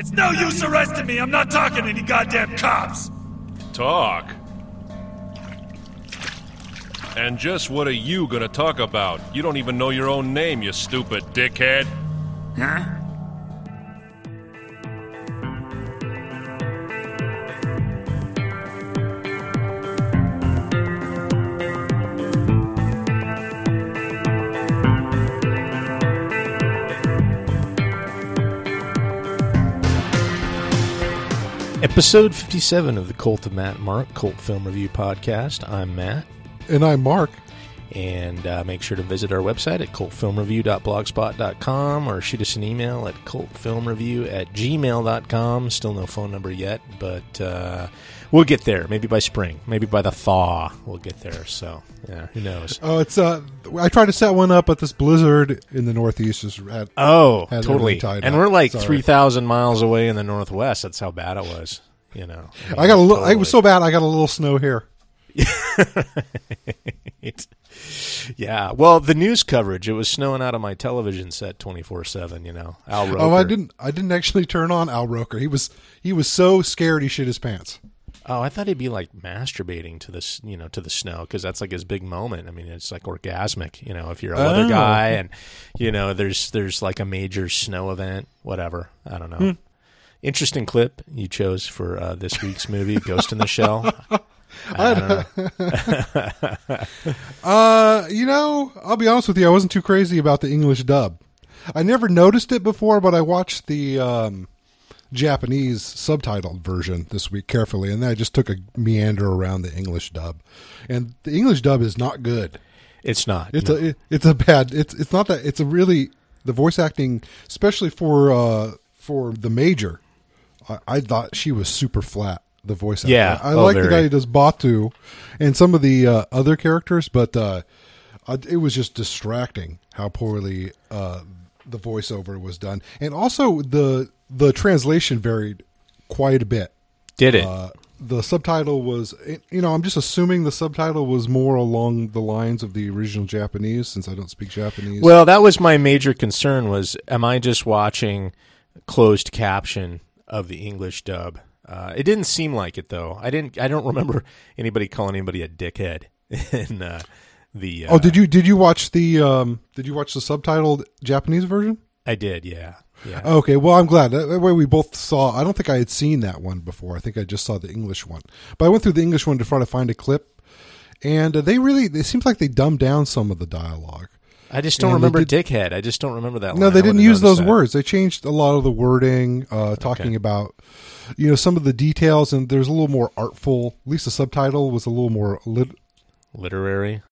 It's no use arresting me. I'm not talking to any goddamn cops. Talk? And just what are you gonna talk about? You don't even know your own name, you stupid dickhead. Huh? Episode 57 of the Cult of Matt Mark Cult Film Review Podcast. I'm Matt. And I'm Mark. And uh, make sure to visit our website at cultfilmreview.blogspot.com or shoot us an email at cultfilmreview at gmail.com. Still no phone number yet, but uh, we'll get there. Maybe by spring. Maybe by the thaw, we'll get there. So, yeah, who knows? Oh, it's uh, I tried to set one up, but this blizzard in the Northeast is had Oh, totally. tied And up. we're like 3,000 miles away in the Northwest. That's how bad it was, you know. I got a little. Totally. It was so bad. I got a little snow here. yeah. Well, the news coverage, it was snowing out of my television set 24/7, you know. Al Roker. Oh, I didn't. I didn't actually turn on Al Roker. He was he was so scared he shit his pants. Oh, I thought he'd be like masturbating to this, you know, to the snow because that's like his big moment. I mean, it's like orgasmic, you know, if you're a weather Oh. guy and you know, there's there's like a major snow event, whatever. I don't know. Hmm. Interesting clip you chose for uh, this week's movie, Ghost in the Shell. I don't know. Uh, you know, I'll be honest with you. I wasn't too crazy about the English dub. I never noticed it before, but I watched the um, Japanese subtitled version this week carefully, and then I just took a meander around the English dub. And the English dub is not good. It's not. It's no. a it, it's a bad. It's it's not that. It's a really the voice acting, especially for uh for the major. I, I thought she was super flat. The voice acting. Yeah. I Oh, like the guy who does Batou, and some of the uh, other characters, but uh, uh, it was just distracting how poorly uh, the voiceover was done, and also the the translation varied quite a bit. Did it? Uh, the subtitle was, you know, I'm just assuming the subtitle was more along the lines of the original Japanese, since I don't speak Japanese. Well, that was my major concern was am I just watching closed caption of the English dub? Uh, it didn't seem like it though. I didn't I don't remember anybody calling anybody a dickhead in uh, the uh, oh, did you did you watch the um, did you watch the subtitled Japanese version? I did, yeah. Yeah. Okay, well, I'm glad that that way we both saw. I don't think I had seen that one before. I think I just saw the English one, but I went through the English one to try to find a clip, and uh, they really it seems like they dumbed down some of the dialogue. I just don't and remember did- dickhead. I just don't remember that No, line. they didn't use those that. words. They changed a lot of the wording, uh, talking Okay. about, you know, some of the details, and there's a little more artful. At least the subtitle was a little more, lit- Literary.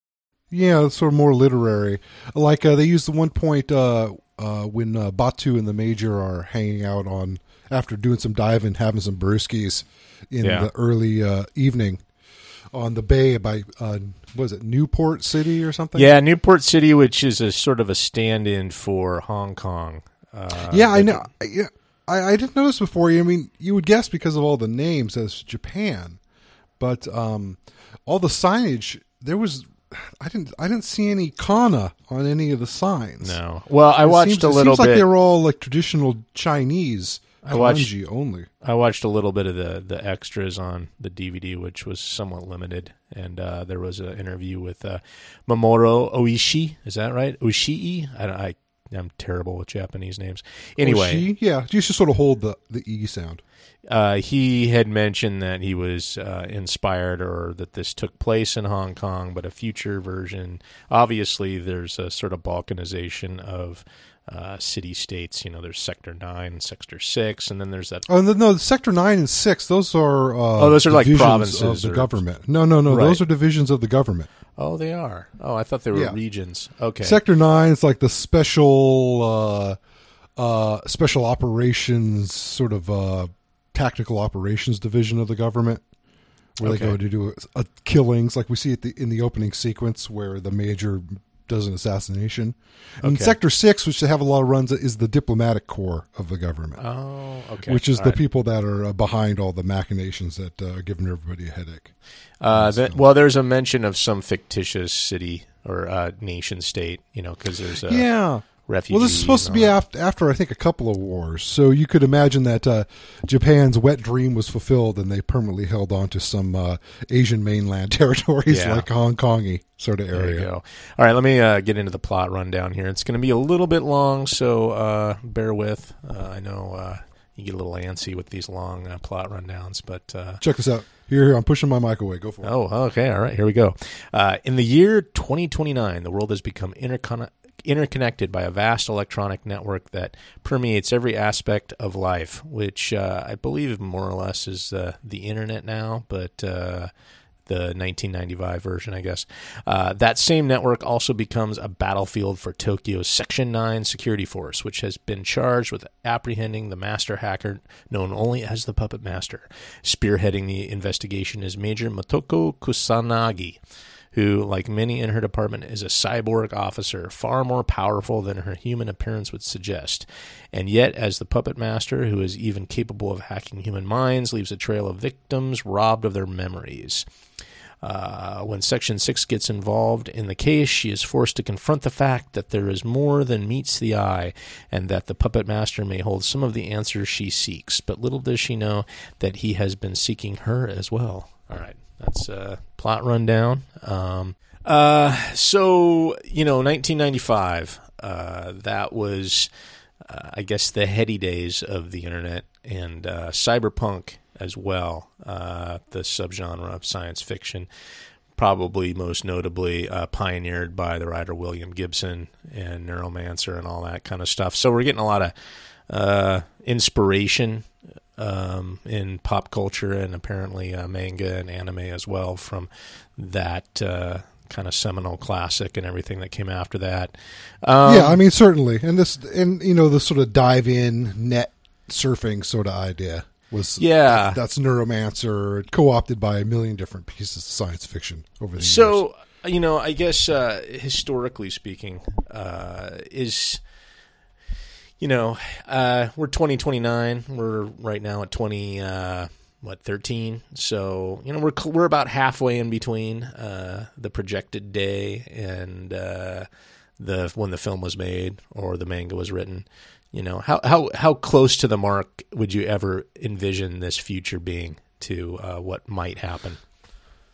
yeah, sort of more literary. Like uh, they used the one point uh, uh, when uh, Batou and the Major are hanging out on after doing some diving, having some brewskis in Yeah. the early uh, evening on the bay by uh, was it Newport City or something? Yeah, Newport City, which is a sort of a stand-in for Hong Kong. Uh, yeah, I know. I- Yeah, I, I didn't notice before. You I mean, you would guess because of all the names as Japan, but um, all the signage there was. I didn't. I didn't see any kana on any of the signs. No. Well, I It watched seems, a it little seems like bit. they were all like traditional Chinese I watched- kanji only. I watched a little bit of the the extras on the DVD, which was somewhat limited, and uh, there was an interview with uh, Mamoru Oishi. Is that right? Oishii? I, I I'm terrible with Japanese names. Anyway, yeah, you should sort of hold the the e sound. uh, he had mentioned that he was uh, inspired or that this took place in Hong Kong, but a future version. Obviously, there's a sort of balkanization of uh, city states. You know, there's Sector 9 and Sector 6, and then there's that. Oh no, no, Sector Nine and Six. Those are uh, Oh, those are like provinces of the or- government. No, no, no. Right. Those are divisions of the government. Oh, they are. Oh, I thought they were Yeah. regions. Okay. Sector Nine is like the special, uh, uh, special operations sort of uh, tactical operations division of the government, where Okay. they go to do uh, killings, like we see at the in the opening sequence where the major does an assassination. And Okay. Sector Six, which they have a lot of runs, is the diplomatic corps of the government. Oh, okay. Which is All the right. people that are uh, behind all the machinations that uh, are giving everybody a headache. Uh, that, well, there's a mention of some fictitious city or uh, nation state, you know, because there's a yeah, refugees. Well, this is supposed to be after, after I think a couple of wars, so you could imagine that uh, Japan's wet dream was fulfilled, and they permanently held on to some uh, Asian mainland territories Yeah. like Hong Kongy sort of that. There you area. go. All right, let me uh, get into the plot rundown here. It's going to be a little bit long, so uh, bear with. Uh, I know uh, you get a little antsy with these long uh, plot rundowns, but uh, Check this out. Here, here, I'm pushing my mic away. Go for it. Oh, okay. All right. Here we go. Uh, in the year 2029, the world has become intercon- interconnected by a vast electronic network that permeates every aspect of life, which uh, I believe more or less is uh, the internet now, but. Uh, the 1995 version, I guess. Uh, that same network also becomes a battlefield for Tokyo's Section 9 security force, which has been charged with apprehending the master hacker known only as the Puppet Master. Spearheading the investigation is Major Motoko Kusanagi, who, like many in her department, is a cyborg officer, far more powerful than her human appearance would suggest. And yet, as the puppet master, who is even capable of hacking human minds, leaves a trail of victims robbed of their memories. Uh, when Section 6 gets involved in the case, she is forced to confront the fact that there is more than meets the eye, and that the puppet master may hold some of the answers she seeks. But little does she know that he has been seeking her as well. All right, that's a plot rundown. Um, uh, so, you know, 1995, uh, that was, uh, I guess, the heady days of the internet and uh, cyberpunk as well, uh, the subgenre of science fiction, probably most notably uh, pioneered by the writer William Gibson and Neuromancer and all that kind of stuff. So we're getting a lot of uh, inspiration um, in pop culture and apparently uh, manga and anime as well from that uh, kind of seminal classic and everything that came after that. Um, yeah, I mean certainly, and this, and you know, the sort of dive in net surfing sort of idea was Yeah. that's neuromancer co-opted by a million different pieces of science fiction over the years. So you know, I guess uh, historically speaking, uh, is you know, uh, we're twenty twenty nine. We're right now at twenty uh, what thirteen. So you know, we're we're about halfway in between uh, the projected day and uh, the when the film was made or the manga was written. You know, how how how close to the mark would you ever envision this future being to uh, what might happen?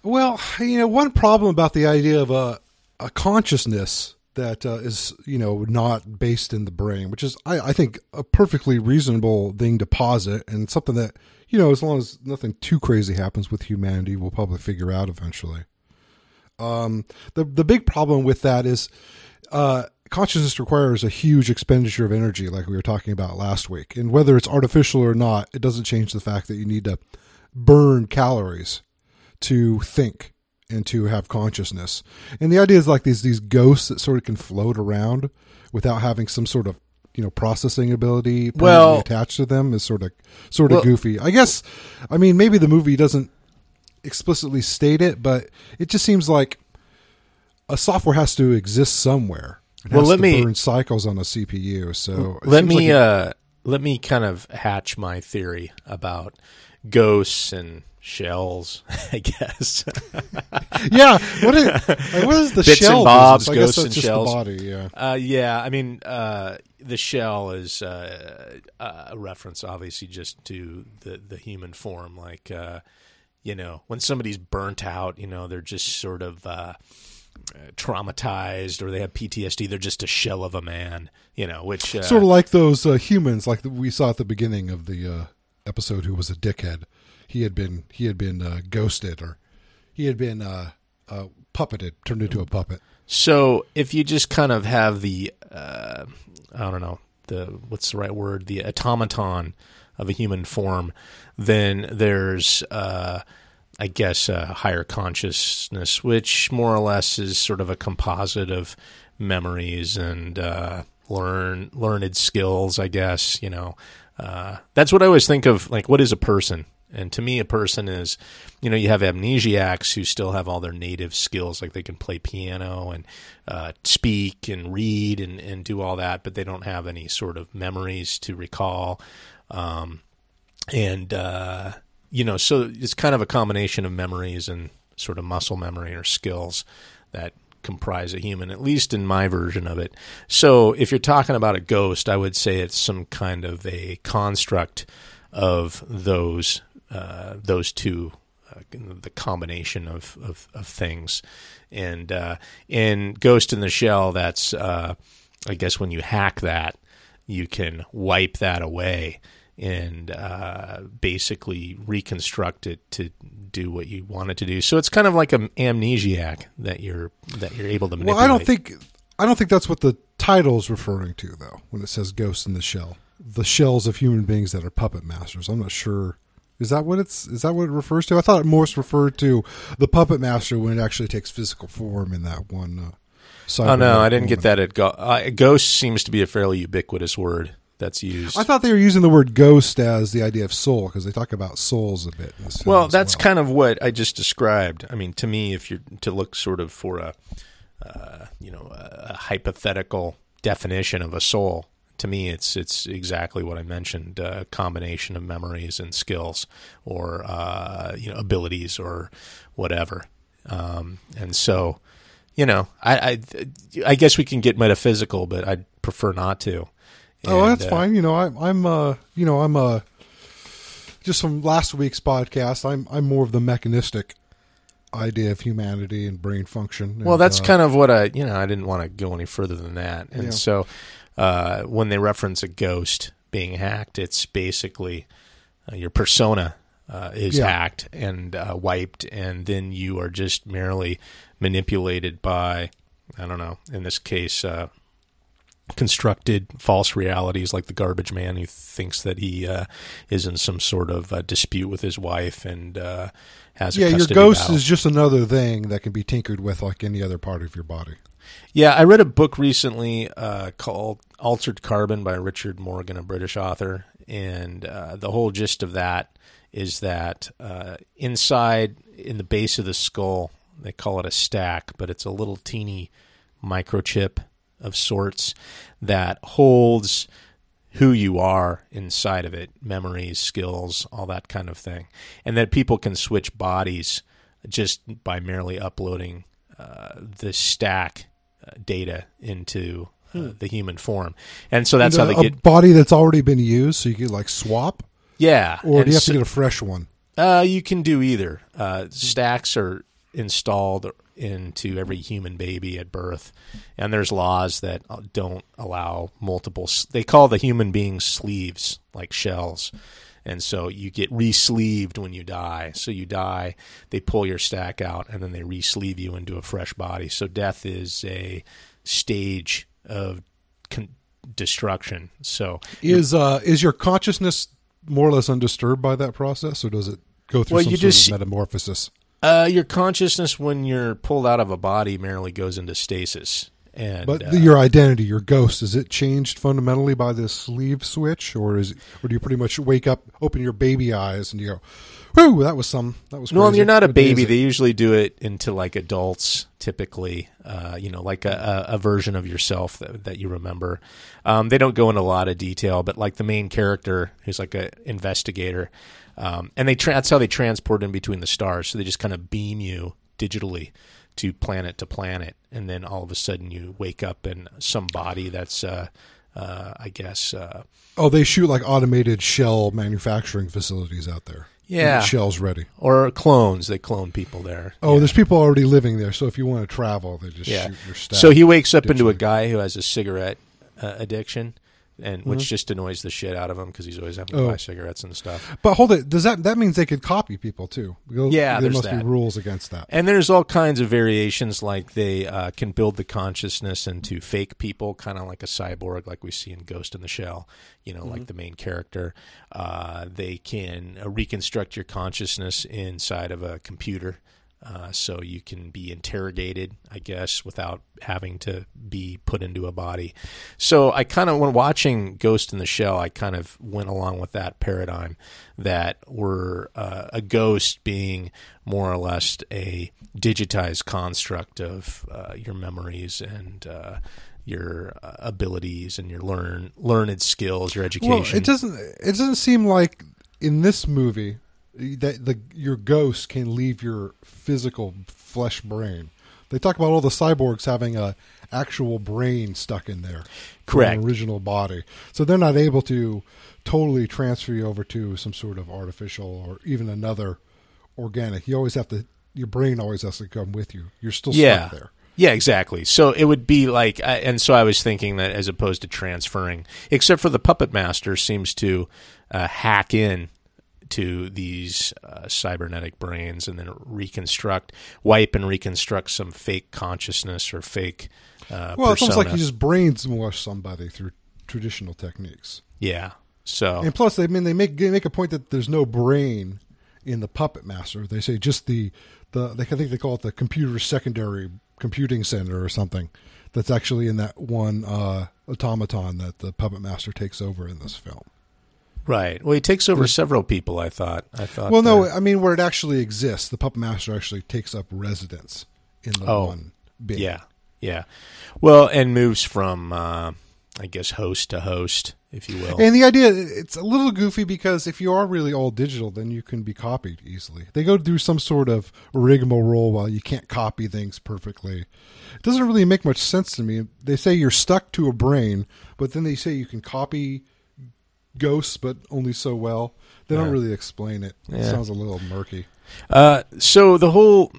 Well, you know, one problem about the idea of a a consciousness that uh, is, you know, not based in the brain, which is, I, I think, a perfectly reasonable thing to posit, and something that, you know, as long as nothing too crazy happens with humanity, we'll probably figure out eventually. Um, the the big problem with that is, uh, consciousness requires a huge expenditure of energy, like we were talking about last week, and whether it's artificial or not, it doesn't change the fact that you need to burn calories to think and to have consciousness. And the idea is like these these ghosts that sort of can float around without having some sort of you know processing ability Well- attached to them is sort of sort of Well- goofy. I guess I mean maybe the movie doesn't explicitly state it, but it just seems like a software has to exist somewhere. It Well, let to me- burn cycles on a CPU. So let me like it- uh let me kind of hatch my theory about ghosts and shells i guess yeah. What is, like, what is the Bits shell? and bobs, business? I guess ghosts that's and just shells. The body, yeah. uh yeah i mean uh the shell is uh a reference obviously just to the the human form like uh you know when somebody's burnt out you know they're just sort of uh traumatized or they have PTSD they're just a shell of a man you know which uh, sort of like those uh, humans, like we saw at the beginning of the uh, episode, who was a dickhead. He had been he had been uh, ghosted, or he had been uh, uh, puppeted, turned into a puppet. So if you just kind of have the, uh, I don't know, the what's the right word, the automaton of a human form, then there's, uh, I guess, a higher consciousness, which more or less is sort of a composite of memories and uh, learn learned skills. I guess you know. Uh, that's what I always think of. Like, what is a person? And to me, a person is, you know, you have amnesiacs who still have all their native skills, like they can play piano and uh, speak and read and, and do all that, but they don't have any sort of memories to recall. Um, and, uh, you know, so it's kind of a combination of memories and sort of muscle memory or skills that comprise a human, at least in my version of it. So if you're talking about a ghost, I would say it's some kind of a construct of those uh, those two, uh, the combination of, of, of things. And uh, in Ghost in the Shell, that's uh, I guess when you hack that, you can wipe that away and uh, basically reconstruct it to do what you want it to do. So it's kind of like an amnesiac that you're that you're able to manipulate. Well, I don't think I don't think that's what the title is referring to, though. When it says "Ghost in the Shell," the shells of human beings that are puppet masters. I'm not sure. Is that what it's? Is that what it refers to? I thought it more referred to the puppet master when it actually takes physical form in that one. Uh, oh no, I didn't get that. At go- uh, ghost seems to be a fairly ubiquitous word that's used. I thought they were using the word ghost as the idea of soul because they talk about souls a bit. well, that's well. kind of what I just described. I mean, to me, if you're to look sort of for a, uh, you know, a hypothetical definition of a soul, to me, it's it's exactly what I mentioned: a uh, combination of memories and skills, or uh, you know, abilities, or whatever. Um, and so, you know, I, I I guess we can get metaphysical, but I'd prefer not to. Oh, and, oh, that's uh, fine. You know, I, I'm, uh, you know, I'm, uh, just from last week's podcast, I'm, I'm more of the mechanistic idea of humanity and brain function. Well, that's uh, kind of what I, you know, I didn't want to go any further than that. And yeah. so, uh, when they reference a ghost being hacked, it's basically uh, your persona uh, is yeah. hacked and uh, wiped, and then you are just merely manipulated by, I don't know, in this case, uh, constructed false realities like the garbage man who thinks that he uh, is in some sort of uh, dispute with his wife and uh, has yeah your ghost battle. is just another thing that can be tinkered with like any other part of your body yeah i read a book recently uh, called altered carbon by richard morgan a british author and uh, the whole gist of that is that uh, inside in the base of the skull they call it a stack but it's a little teeny microchip of sorts that holds who you are inside of it memories, skills, all that kind of thing. And that people can switch bodies just by merely uploading uh, the stack data into uh, hmm. the human form. And so that's and, how they get. A body that's already been used, so you could like swap? Yeah. Or do you have so, to get a fresh one? Uh, you can do either. Uh, stacks are installed into every human baby at birth, and there's laws that don't allow multiple. They call the human beings sleeves, like shells, and so you get re-sleeved when you die. So you die, they pull your stack out, and then they re-sleeve you into a fresh body. So death is a stage of con- destruction. So is uh, is your consciousness more or less undisturbed by that process, or does it go through well, some you sort just, of metamorphosis? Uh, your consciousness, when you're pulled out of a body, merely goes into stasis. And, but uh, your identity, your ghost, is it changed fundamentally by this sleeve switch, or is, or do you pretty much wake up, open your baby eyes, and you go, "Whoo, that was some, that was." No, you're not a baby. They usually do it into like adults, typically. Uh, you know, like a, a, version of yourself that, that you remember. Um, they don't go into a lot of detail, but like the main character, who's like an investigator, um, and they tra- that's how they transport in between the stars. So they just kind of beam you digitally to planet to planet, and then all of a sudden you wake up in some body that's, uh, uh, I guess. Uh, oh, they shoot like automated shell manufacturing facilities out there. Yeah, shells ready or clones. They clone people there. Oh, yeah. there's people already living there. So if you want to travel, they just yeah. shoot your stuff. So he wakes up into a guy who has a cigarette uh, addiction and mm-hmm. which just annoys the shit out of him because he's always having to oh. buy cigarettes and stuff. But hold it, does that that means they could copy people too? Yeah, there must that. be rules against that. And there's all kinds of variations, like they uh, can build the consciousness into fake people, kind of like a cyborg, like we see in Ghost in the Shell. You know, mm-hmm. like the main character. Uh, they can uh, reconstruct your consciousness inside of a computer. Uh, so you can be interrogated, I guess, without having to be put into a body. So I kind of, when watching Ghost in the Shell, I kind of went along with that paradigm that we're uh, a ghost being more or less a digitized construct of uh, your memories and uh, your uh, abilities and your learn learned skills, your education. Well, it doesn't. It doesn't seem like in this movie that the your ghost can leave your physical flesh brain. They talk about all the cyborgs having a actual brain stuck in there, Correct. an original body. So they're not able to totally transfer you over to some sort of artificial or even another organic. You always have to. Your brain always has to come with you. You're still yeah. stuck there. Yeah, exactly. So it would be like, and so I was thinking that as opposed to transferring, except for the puppet master seems to uh, hack in to these uh, cybernetic brains and then reconstruct, wipe and reconstruct some fake consciousness or fake. Uh, Well, it's almost like persona. he just brainwash somebody through traditional techniques. yeah. So And plus, they I mean they make they make a point that there's no brain in the puppet master. They say just the the they, I think they call it the computer secondary computing center or something. That's actually in that one uh, automaton that the puppet master takes over in this film. Right. Well, he takes over several people. I thought. I thought. Well, no. I mean where it actually exists, the puppet master actually takes up residence in the Oh, one being. Yeah, yeah. Well, and moves from, uh, I guess, host to host, if you will. And the idea, it's a little goofy because if you are really all digital, then you can be copied easily. They go through some sort of rigmarole while you can't copy things perfectly. It doesn't really make much sense to me. They say you're stuck to a brain, but then they say you can copy ghosts, but only so well. They don't really explain it. It Yeah. sounds a little murky. Uh, so the whole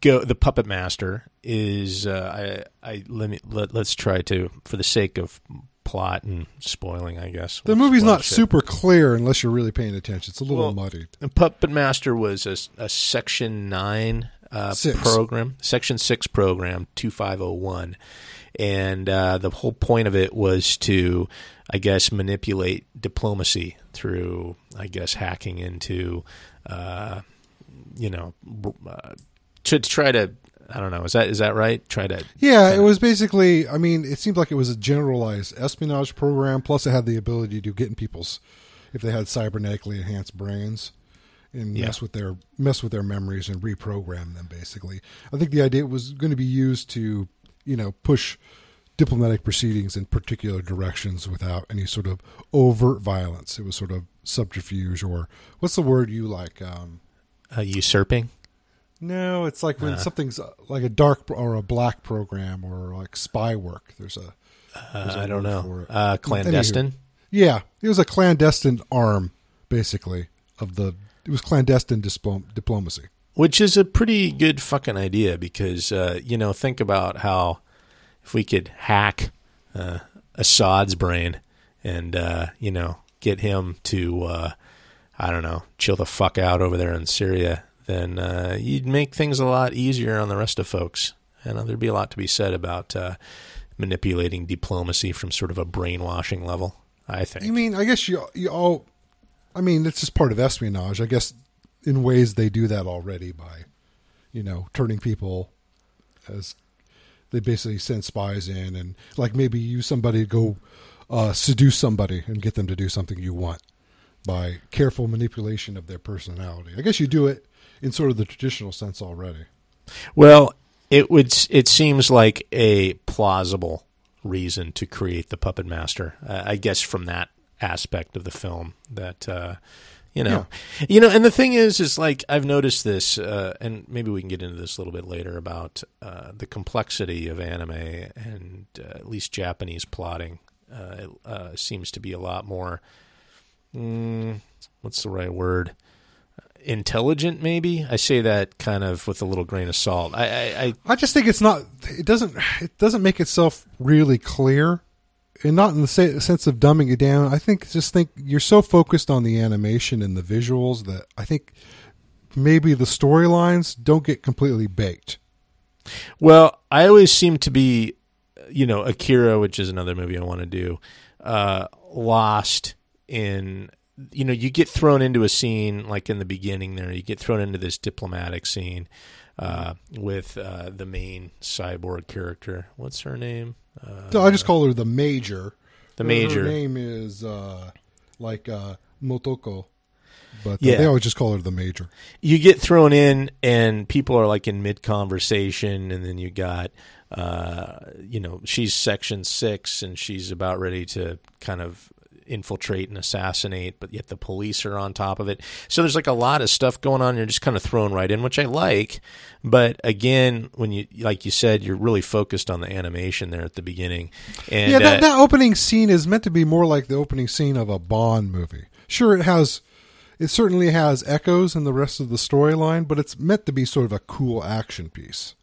go the puppet master is uh, I I let me let, let's try to for the sake of plot and spoiling I guess The we'll movie's spoil not shit. super clear unless you're really paying attention. It's a little Well, muddied. The puppet master was a, a section nine uh, Six. program section six program two five oh one and uh, the whole point of it was to I guess manipulate diplomacy through I guess hacking into uh, you know uh, to try to I don't know is that is that right try to Yeah, it was basically. I mean, it seemed like it was a generalized espionage program. Plus, it had the ability to get in people's, if they had cybernetically enhanced brains, and Yeah. mess with their mess with their memories and reprogram them. Basically, I think the idea was going to be used to, you know, push diplomatic proceedings in particular directions without any sort of overt violence. It was sort of subterfuge, or what's the word you like? Um, uh, usurping no, it's like when Uh. something's uh, like a dark or a black program or like spy work. There's a uh, I don't know uh, clandestine yeah, it was a clandestine arm basically of the. It was clandestine diplomacy. Which is a pretty good fucking idea because, uh, you know, think about how if we could hack uh, Assad's brain and, uh, you know, get him to, uh, I don't know, chill the fuck out over there in Syria, then uh, you'd make things a lot easier on the rest of folks. And there'd be a lot to be said about uh, manipulating diplomacy from sort of a brainwashing level, I think. I mean, I guess you you all. I mean, it's just part of espionage. I guess in ways they do that already by, you know, turning people as they basically send spies in and like maybe use somebody to go uh, seduce somebody and get them to do something you want by careful manipulation of their personality. I guess you do it in sort of the traditional sense already. Well, it would. It seems like a plausible reason to create the puppet master. Uh, I guess from that aspect of the film, that uh, you know, you know, and the thing is, is like I've noticed this, uh, and maybe we can get into this a little bit later about uh, the complexity of anime and uh, at least Japanese plotting. Uh, it, uh, seems to be a lot more. Mm, what's the right word? intelligent maybe i say that kind of with a little grain of salt i i, I I just think it's not. It doesn't. It doesn't make itself really clear, and not in the sense of dumbing it down. I think just think you're so focused on the animation and the visuals that I think maybe the storylines don't get completely baked. well i always seem to be you know akira which is another movie i want to do uh lost in you know you get thrown into a scene like in the beginning there you get thrown into this diplomatic scene uh with uh the main cyborg character what's her name uh So I just call her the major. The Her- major. Her name is uh, like uh, Motoko, but uh, Yeah. they always just call her the major. you get thrown in and people are like in mid conversation and then you got uh you know she's section 6 and she's about ready to kind of infiltrate and assassinate, but yet the police are on top of it. So there's like a lot of stuff going on. You're just kind of thrown right in, which I like. But again, when you like you said, you're really focused on the animation there at the beginning. And yeah, that, uh, that opening scene is meant to be more like the opening scene of a Bond movie. Sure, it has, it certainly has echoes in the rest of the storyline, but it's meant to be sort of a cool action piece.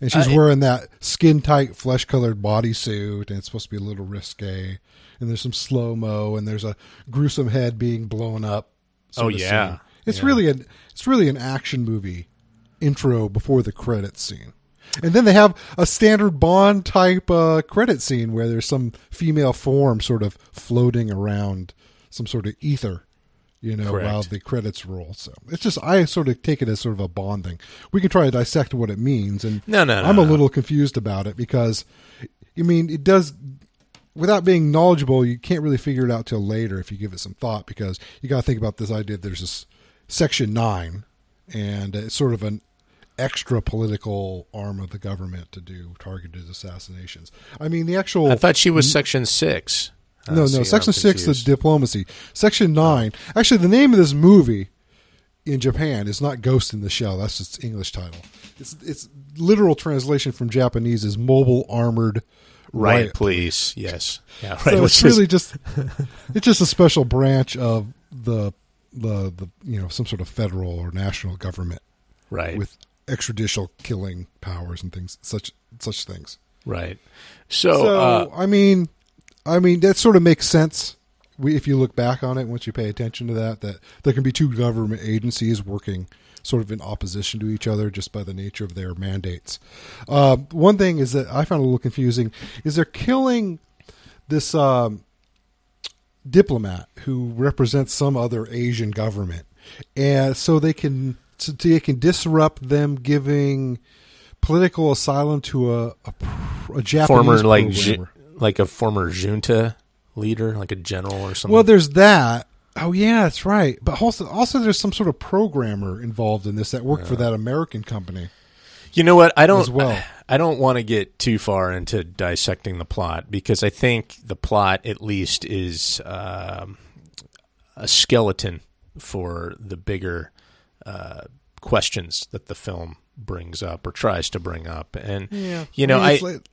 And she's Uh, wearing that skin tight, flesh colored bodysuit, and it's supposed to be a little risque. And there's some slow mo, and there's a gruesome head being blown up. Oh, yeah. scene. it's Yeah. really an it's really an action movie intro before the credits scene. And then they have a standard Bond type uh, credit scene where there's some female form sort of floating around some sort of ether, you know, Correct. while the credits roll. So it's just I sort of take it as sort of a Bond thing. We can try to dissect what it means, and No, no, no, I'm a little confused about it because, I mean, it does. Without being knowledgeable, you can't really figure it out till later if you give it some thought because you got to think about this idea. There's this section nine, and it's sort of an extra political arm of the government to do targeted assassinations. I mean, the actual I thought she was Section Six. Uh, no, no. Section six, is diplomacy. Section nine. Actually, the name of this movie in Japan is not Ghost in the Shell. That's its English title. Its its literal translation from Japanese is Mobile Armored Right, Riot. please. Yes. Yeah, right. So it's is- really just it's just a special branch of the the the you know some sort of federal or national government right. with extrajudicial killing powers and things such such things. right. So, So uh, I mean, I mean that sort of makes sense. We, if you look back on it, once you pay attention to that, that there can be two government agencies working sort of in opposition to each other just by the nature of their mandates. Uh, one thing is that I found a little confusing is they're killing this um, diplomat who represents some other Asian government, and so they can so they can disrupt them giving political asylum to a a, a Japanese former like ju- like a former junta leader, like a general or something. Well, there's that. Oh yeah, that's right. But also, also there's some sort of programmer involved in this that worked for that American company. You know what? I don't. as well. I don't want to get too far into dissecting the plot because I think the plot, at least, is um, a skeleton for the bigger uh, questions that the film brings up or tries to bring up. And yeah. you know, mean, I, like-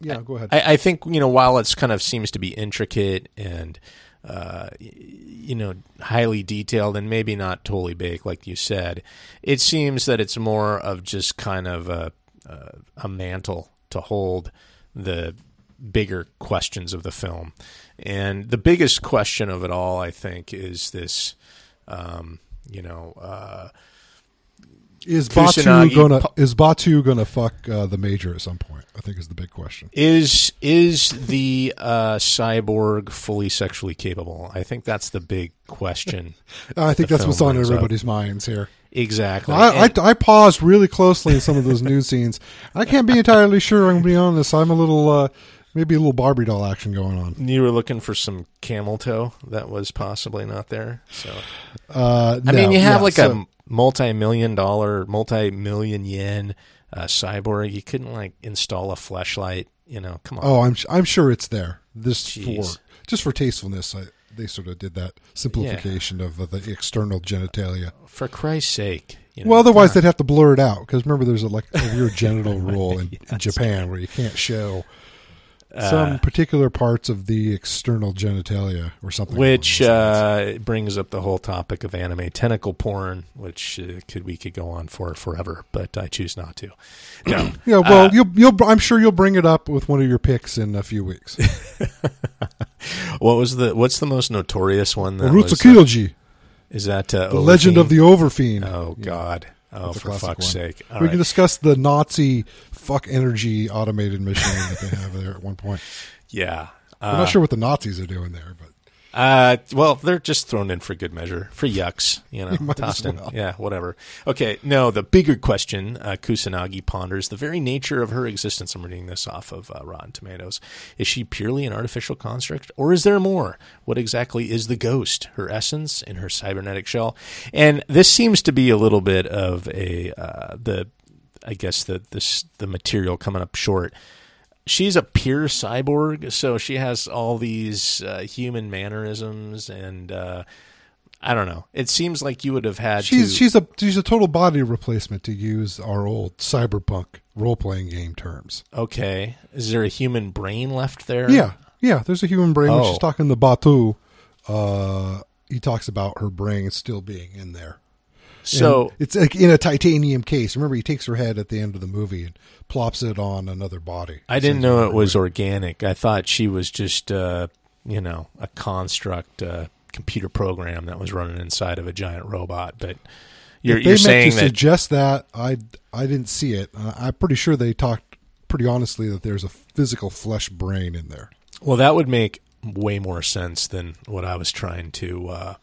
yeah, go ahead. I, I think you know while it's kind of seems to be intricate and uh, you know highly detailed and maybe not totally baked like you said, it seems that it's more of just kind of a a, a mantle to hold the bigger questions of the film. And the biggest question of it all, I think, is this. Um, you know, uh, is Batou gonna pu- is Batou gonna fuck uh, the major at some point? I think is the big question. Is is the uh, cyborg fully sexually capable? I think that's the big question. I think that's what's on brings up. everybody's minds here. Exactly. I, I, And I paused really closely in some of those news scenes. I can't be entirely sure. I'm gonna be honest. I'm a little uh, maybe a little Barbie doll action going on. you were looking for some camel toe that was possibly not there. So Uh, I mean, you have yeah, like so- a multi-million dollar, multi-million yen uh, cyborg. You couldn't like install a flashlight. You know, come on. Oh, I'm I'm sure it's there. This Jeez. for just for tastefulness. I, they sort of did that simplification of uh, the external genitalia. For Christ's sake. You know, Well, otherwise they'd have to blur it out because remember, there's a, like a weird genital rule in, in Japan where you can't show Uh, some particular parts of the external genitalia or something. which along those lines. uh, brings up the whole topic of anime tentacle porn, which uh, could we could go on for forever, but I choose not to. No, yeah, well, uh, you'll you'll I'm sure you'll bring it up with one of your picks in a few weeks. what was the what's the most notorious one? That of Kyoji, is that uh, the legend of the Overfiend. Oh God! Oh, That's a for classic fuck's one. sake! All we right. can discuss the Nazi fuck energy automated machine that they have there at one point. yeah. I'm Uh, not sure what the Nazis are doing there, but Uh, well, they're just thrown in for good measure, for yucks, you know, as tossed in. Yeah, whatever. Okay, no, the bigger question uh, Kusanagi ponders the very nature of her existence. I'm reading this off of uh, Rotten Tomatoes. Is she purely an artificial construct, or is there more? What exactly is the ghost? Her essence in her cybernetic shell? And this seems to be a little bit of a uh, the, I guess the this the material coming up short she's a pure cyborg, so she has all these uh, human mannerisms, and uh, I don't know. It seems like you would have had She's to. she's a she's a total body replacement to use our old cyberpunk role playing game terms. okay, is there a human brain left there? Yeah, yeah. There's a human brain. When Oh. she's talking to Batou, uh, he talks about her brain still being in there. So And it's like in a titanium case. Remember, he takes her head at the end of the movie and plops it on another body. I didn't know it was organic. I thought she was just, uh, you know, a construct, uh, computer program that was running inside of a giant robot. But you're, If they you're saying to that suggest that I I didn't see it. Uh, I'm pretty sure they talked pretty honestly that there's a physical flesh brain in there. Well, that would make way more sense than what I was trying to uh,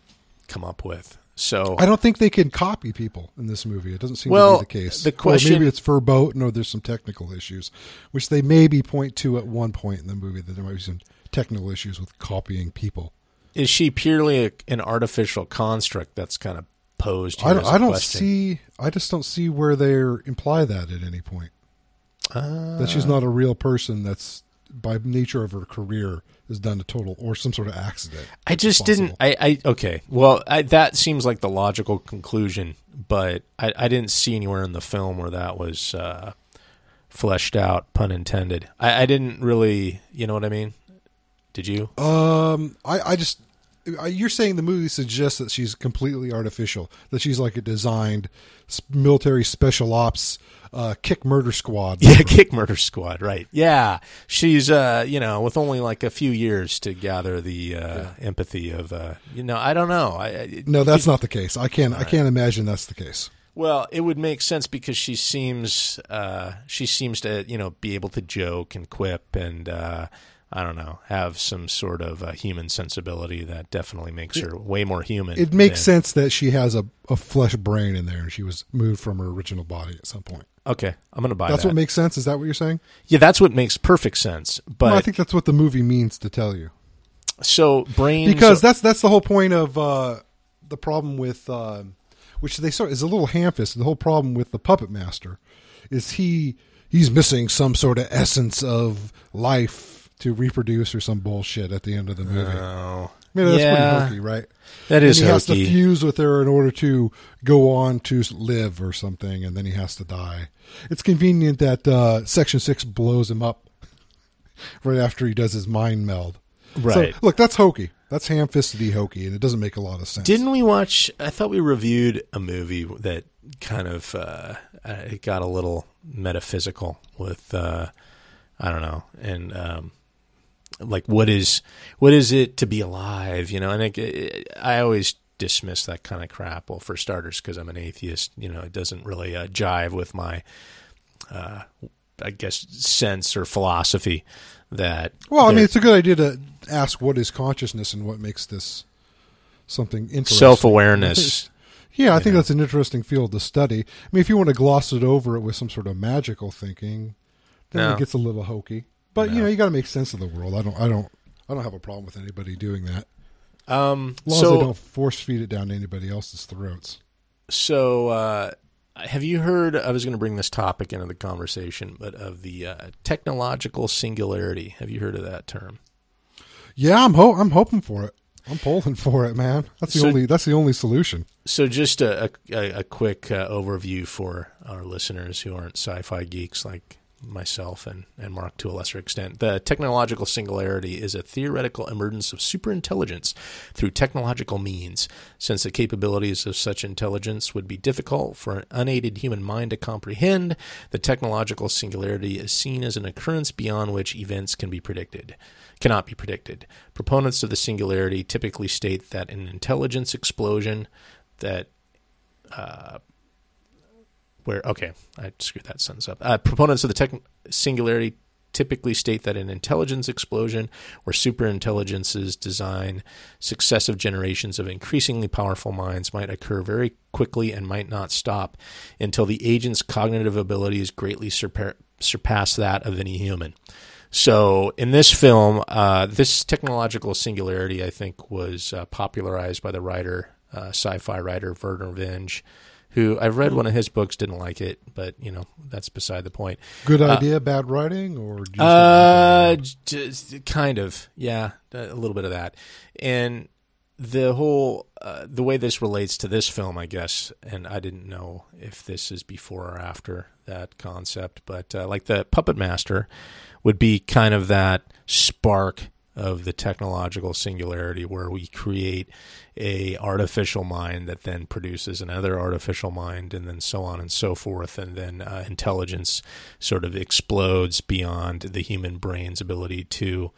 come up with. So I don't think they can copy people in this movie. It doesn't seem Well, to be the case. the Or question- maybe it's verboten or there's some technical issues, which they maybe point to at one point in the movie that there might be some technical issues with copying people. is she purely a, an artificial construct that's kind of posed? I don't, as a I don't see. I just don't see where they imply that at any point. Uh, that she's not a real person. That's by nature of her career has done a total or some sort of accident. I just didn't. I, I okay. Well, I, that seems like the logical conclusion, but I, I didn't see anywhere in the film where that was uh, fleshed out. Pun intended. I, I didn't really. You know what I mean? Did you? Um, I, I just you're saying the movie suggests that she's completely artificial, that she's like a designed military special ops uh, kick murder squad. Yeah, Kick Murder Squad. Right. Yeah, she's uh, you know, with only like a few years to gather the uh, empathy of uh, you know, I don't know. I, I No, that's not the case. I can't. I can't imagine that's the case. Well, it would make sense because she seems uh, she seems to you know be able to joke and quip and uh, I don't know have some sort of uh, human sensibility that definitely makes her way more human. It makes than- sense that she has a, a flesh brain in there, and she was moved from her original body at some point. Okay, I'm gonna buy That's that. what makes sense. Is that what you're saying? yeah, that's what makes perfect sense. But well, I think that's what the movie means to tell you. so brains because that's that's the whole point of uh, the problem with uh, which they sort is a little ham-fisted. The whole problem with the puppet master is he he's missing some sort of essence of life to reproduce or some bullshit at the end of the movie. Oh, I mean, that's yeah. pretty hokey, right? that is and he has to fuse with her in order to go on to live or something, and then he has to die. It's convenient that uh, Section Six blows him up right after he does his mind meld. Right. So, look, that's hokey. That's ham-fisted hokey, and it doesn't make a lot of sense. Didn't we watch? I thought we reviewed a movie that kind of uh, uh, it got a little metaphysical with uh, I don't know, and um, like what is what is it to be alive? You know, and it, I always dismiss that kind of crap. Well, for starters, because I'm an atheist, you know, it doesn't really uh, jive with my, uh, I guess, sense or philosophy that. Well, I mean, it's a good idea to ask what is consciousness and what makes this something interesting. self awareness. Yeah, I think that's an interesting field to study. I mean, if you want to gloss it over it with some sort of magical thinking, then No. it gets a little hokey. But you know, you got to make sense of the world. I don't, I don't, I don't have a problem with anybody doing that, Um, as long so as they don't force feed it down anybody else's throats. So, uh, have you heard? I was going to bring this topic into the conversation, but of the uh, technological singularity. Have you heard of that term? Yeah, I'm, ho- I'm hoping for it. I'm pulling for it, man. That's the So- only, that's the only solution. So, just a, a, a quick uh, overview for our listeners who aren't sci-fi geeks like myself and, and Mark to a lesser extent. The technological singularity is a theoretical emergence of superintelligence through technological means. Since the capabilities of such intelligence would be difficult for an unaided human mind to comprehend, the technological singularity is seen as an occurrence beyond which events can be predicted. Cannot be predicted. Proponents of the singularity typically state that an intelligence explosion that uh, where okay, I screwed that sentence up. Uh, proponents of the tech singularity typically state that an intelligence explosion where superintelligences design successive generations of increasingly powerful minds might occur very quickly and might not stop until the agent's cognitive abilities greatly surpa- surpass that of any human. So in this film, uh, this technological singularity, I think, was uh, popularized by the writer, uh, sci-fi writer Vernor Vinge, who I've read one of his books, didn't like it, but you know that's beside the point. Good idea, bad writing, or just Uh, just kind of, yeah, a little bit of that, and the whole uh, the way this relates to this film, I guess, and I didn't know if this is before or after that concept, but uh, like the Puppet Master would be kind of that spark of the technological singularity where we create a artificial mind that then produces another artificial mind and then so on and so forth and then uh, intelligence sort of explodes beyond the human brain's ability to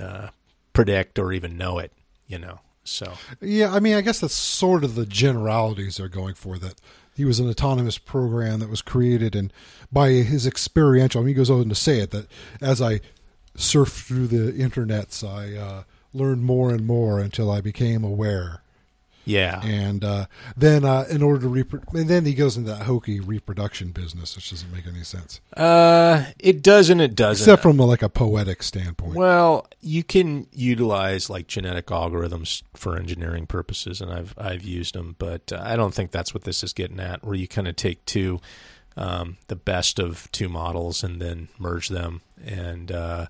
uh, predict or even know it you know so Yeah, I mean, I guess that's sort of the generalities they're going for. That he was an autonomous program that was created, and by his experiential, I mean, he goes on to say it that as I surfed through the internets, I uh, learned more and more until I became aware. yeah And uh, then, uh, in order to repro- and then he goes into that hokey reproduction business, which doesn't make any sense, uh it does and it doesn't except from a, like a poetic standpoint. Well, you can utilize like genetic algorithms for engineering purposes, and I've I've used them, but uh, I don't think that's what this is getting at. Where you kind of take two, um, the best of two models, and then merge them, and uh,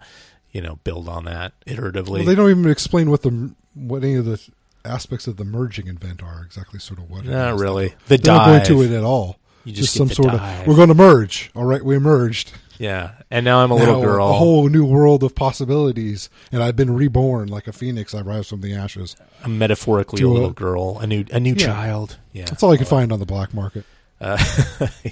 you know build on that iteratively. Well, they don't even explain what the what any of the aspects of the merging event are exactly. Sort of what. Not is. really. The They don't go into it at all. You just just, some sort dive. of we're going to merge. All right, we merged. yeah. And now I'm a little girl. a whole new world of possibilities, and I've been reborn like a phoenix. I rise from the ashes. I'm metaphorically a a- little girl, a new a new Yeah. child. Yeah. That's all I could find on the black market. Uh,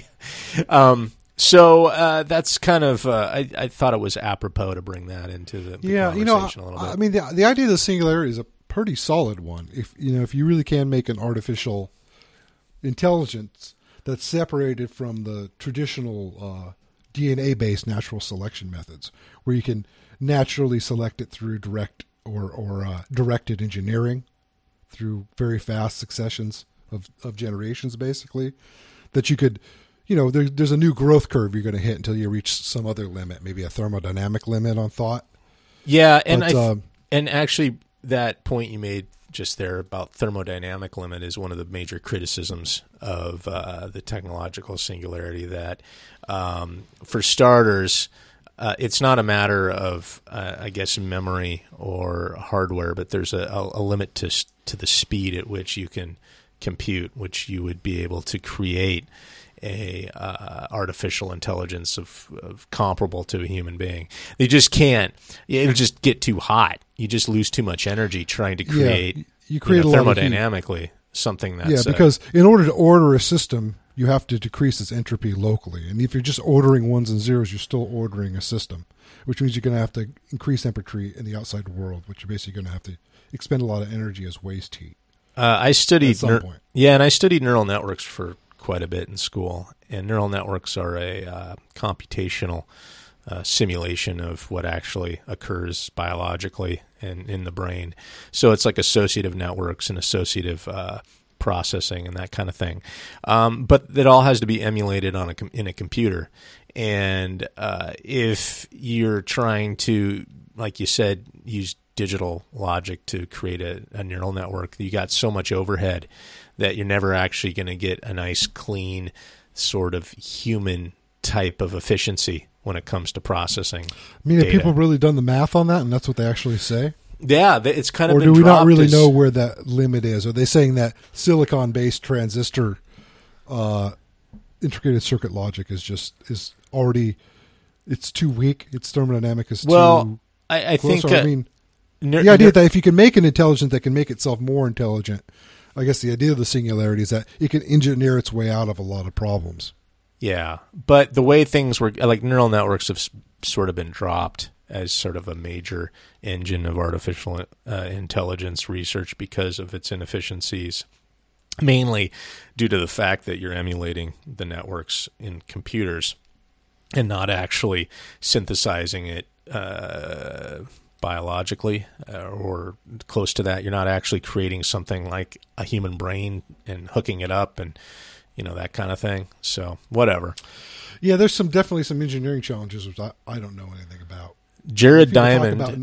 um, so uh, that's kind of uh, I, I thought it was apropos to bring that into the, the yeah, you know, a little bit. I mean, the the idea of the singularity is a pretty solid one. If you know, if you really can make an artificial intelligence that's separated from the traditional uh, DNA based natural selection methods, where you can naturally select it through direct or or uh, directed engineering through very fast successions of of generations, basically, that you could. You know, there, there's a new growth curve you're going to hit until you reach some other limit, maybe a thermodynamic limit on thought. yeah, and but, I um, and actually that point you made just there about thermodynamic limit is one of the major criticisms of uh, the technological singularity. That, um, for starters, uh, it's not a matter of, uh, I guess, memory or hardware, but there's a, a, a limit to to the speed at which you can compute, which you would be able to create a uh, artificial intelligence of, of comparable to a human being. They just can't. It'll just get too hot. You just lose too much energy trying to create. you- you create know, lot heat. thermodynamically something that's yeah, uh, because in order to order a system, you have to decrease its entropy locally. And if you're just ordering ones and zeros, you're still ordering a system, which means you're going to have to increase entropy in the outside world, which you're basically going to have to expend a lot of energy as waste heat. Uh, I studied At some neur- point. yeah, and I studied neural networks for quite a bit in school. And neural networks are a uh, computational uh, simulation of what actually occurs biologically and in the brain. So it's like associative networks and associative uh, processing and that kind of thing. Um, but it all has to be emulated on a com- in a computer. And uh, if you're trying to, like you said, use digital logic to create a, a neural network, you got so much overhead that you're never actually going to get a nice, clean, sort of human type of efficiency when it comes to processing. I mean, have people really done the math on that, and that's what they actually say? Yeah, it's kind of Or do we not really as- know where that limit is? Are they saying that silicon based transistor uh, integrated circuit logic is just is already it's too weak? Its thermodynamic is Well, too I, I think uh, I mean, ner- the idea ner- that if you can make an intelligence that can make itself more intelligent, I guess the idea of the singularity is that it can engineer its way out of a lot of problems. Yeah, but the way things were, like neural networks have sort of been dropped as sort of a major engine of artificial uh, intelligence research because of its inefficiencies, mainly due to the fact that you're emulating the networks in computers and not actually synthesizing it uh, biologically uh, or close to that. You're not actually creating something like a human brain and hooking it up and you know that kind of thing. So whatever. Yeah, there's some definitely some engineering challenges which I, I don't know anything about. Jared Diamond. about-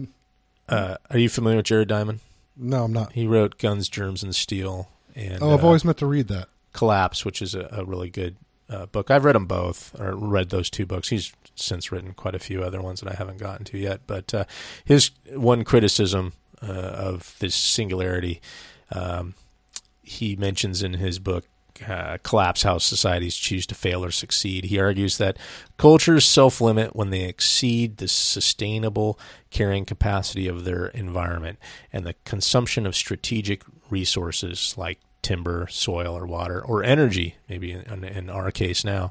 uh, are you familiar with Jared Diamond? no, I'm not. He wrote Guns, Germs, and Steel. And Oh, I've uh, always meant to read that. Collapse, which is a, a really good uh, book. I've read them both, or read those two books. He's since written quite a few other ones that I haven't gotten to yet. But uh, his one criticism uh, of this singularity, um, he mentions in his book. Uh, collapse how societies choose to fail or succeed. He argues that cultures self limit when they exceed the sustainable carrying capacity of their environment, and the consumption of strategic resources like timber, soil, or water, or energy, maybe in, in, our case now,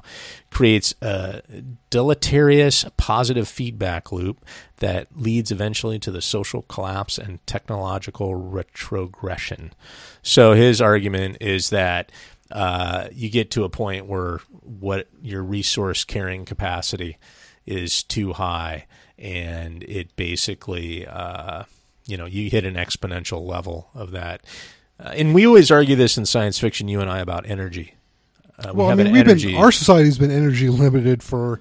creates a deleterious positive feedback loop that leads eventually to the social collapse and technological retrogression. So his argument is that uh, you get to a point where what your resource carrying capacity is too high, and it basically, uh, you know, you hit an exponential level of that. Uh, and we always argue this in science fiction, you and I, about energy. Uh, we well, I mean, we've energy. been our society's been energy limited for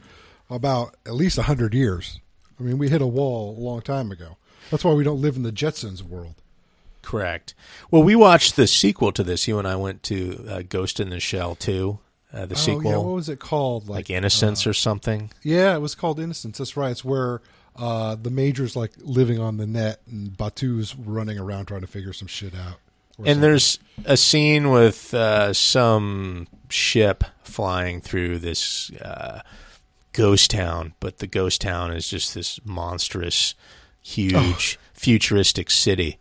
about at least hundred years. I mean, we hit a wall a long time ago. That's why we don't live in the Jetsons world. Correct. Well, we watched the sequel to this. You and I went to uh, Ghost in the Shell too. Uh, the oh, sequel. Yeah, what was it called? Like, like Innocence uh, or something. Yeah, it was called Innocence. That's right. It's where uh, the major's like living on the net and Batou's running around trying to figure some shit out. And something. there's a scene with uh, some ship flying through this uh, ghost town, but the ghost town is just this monstrous, huge, oh. futuristic city.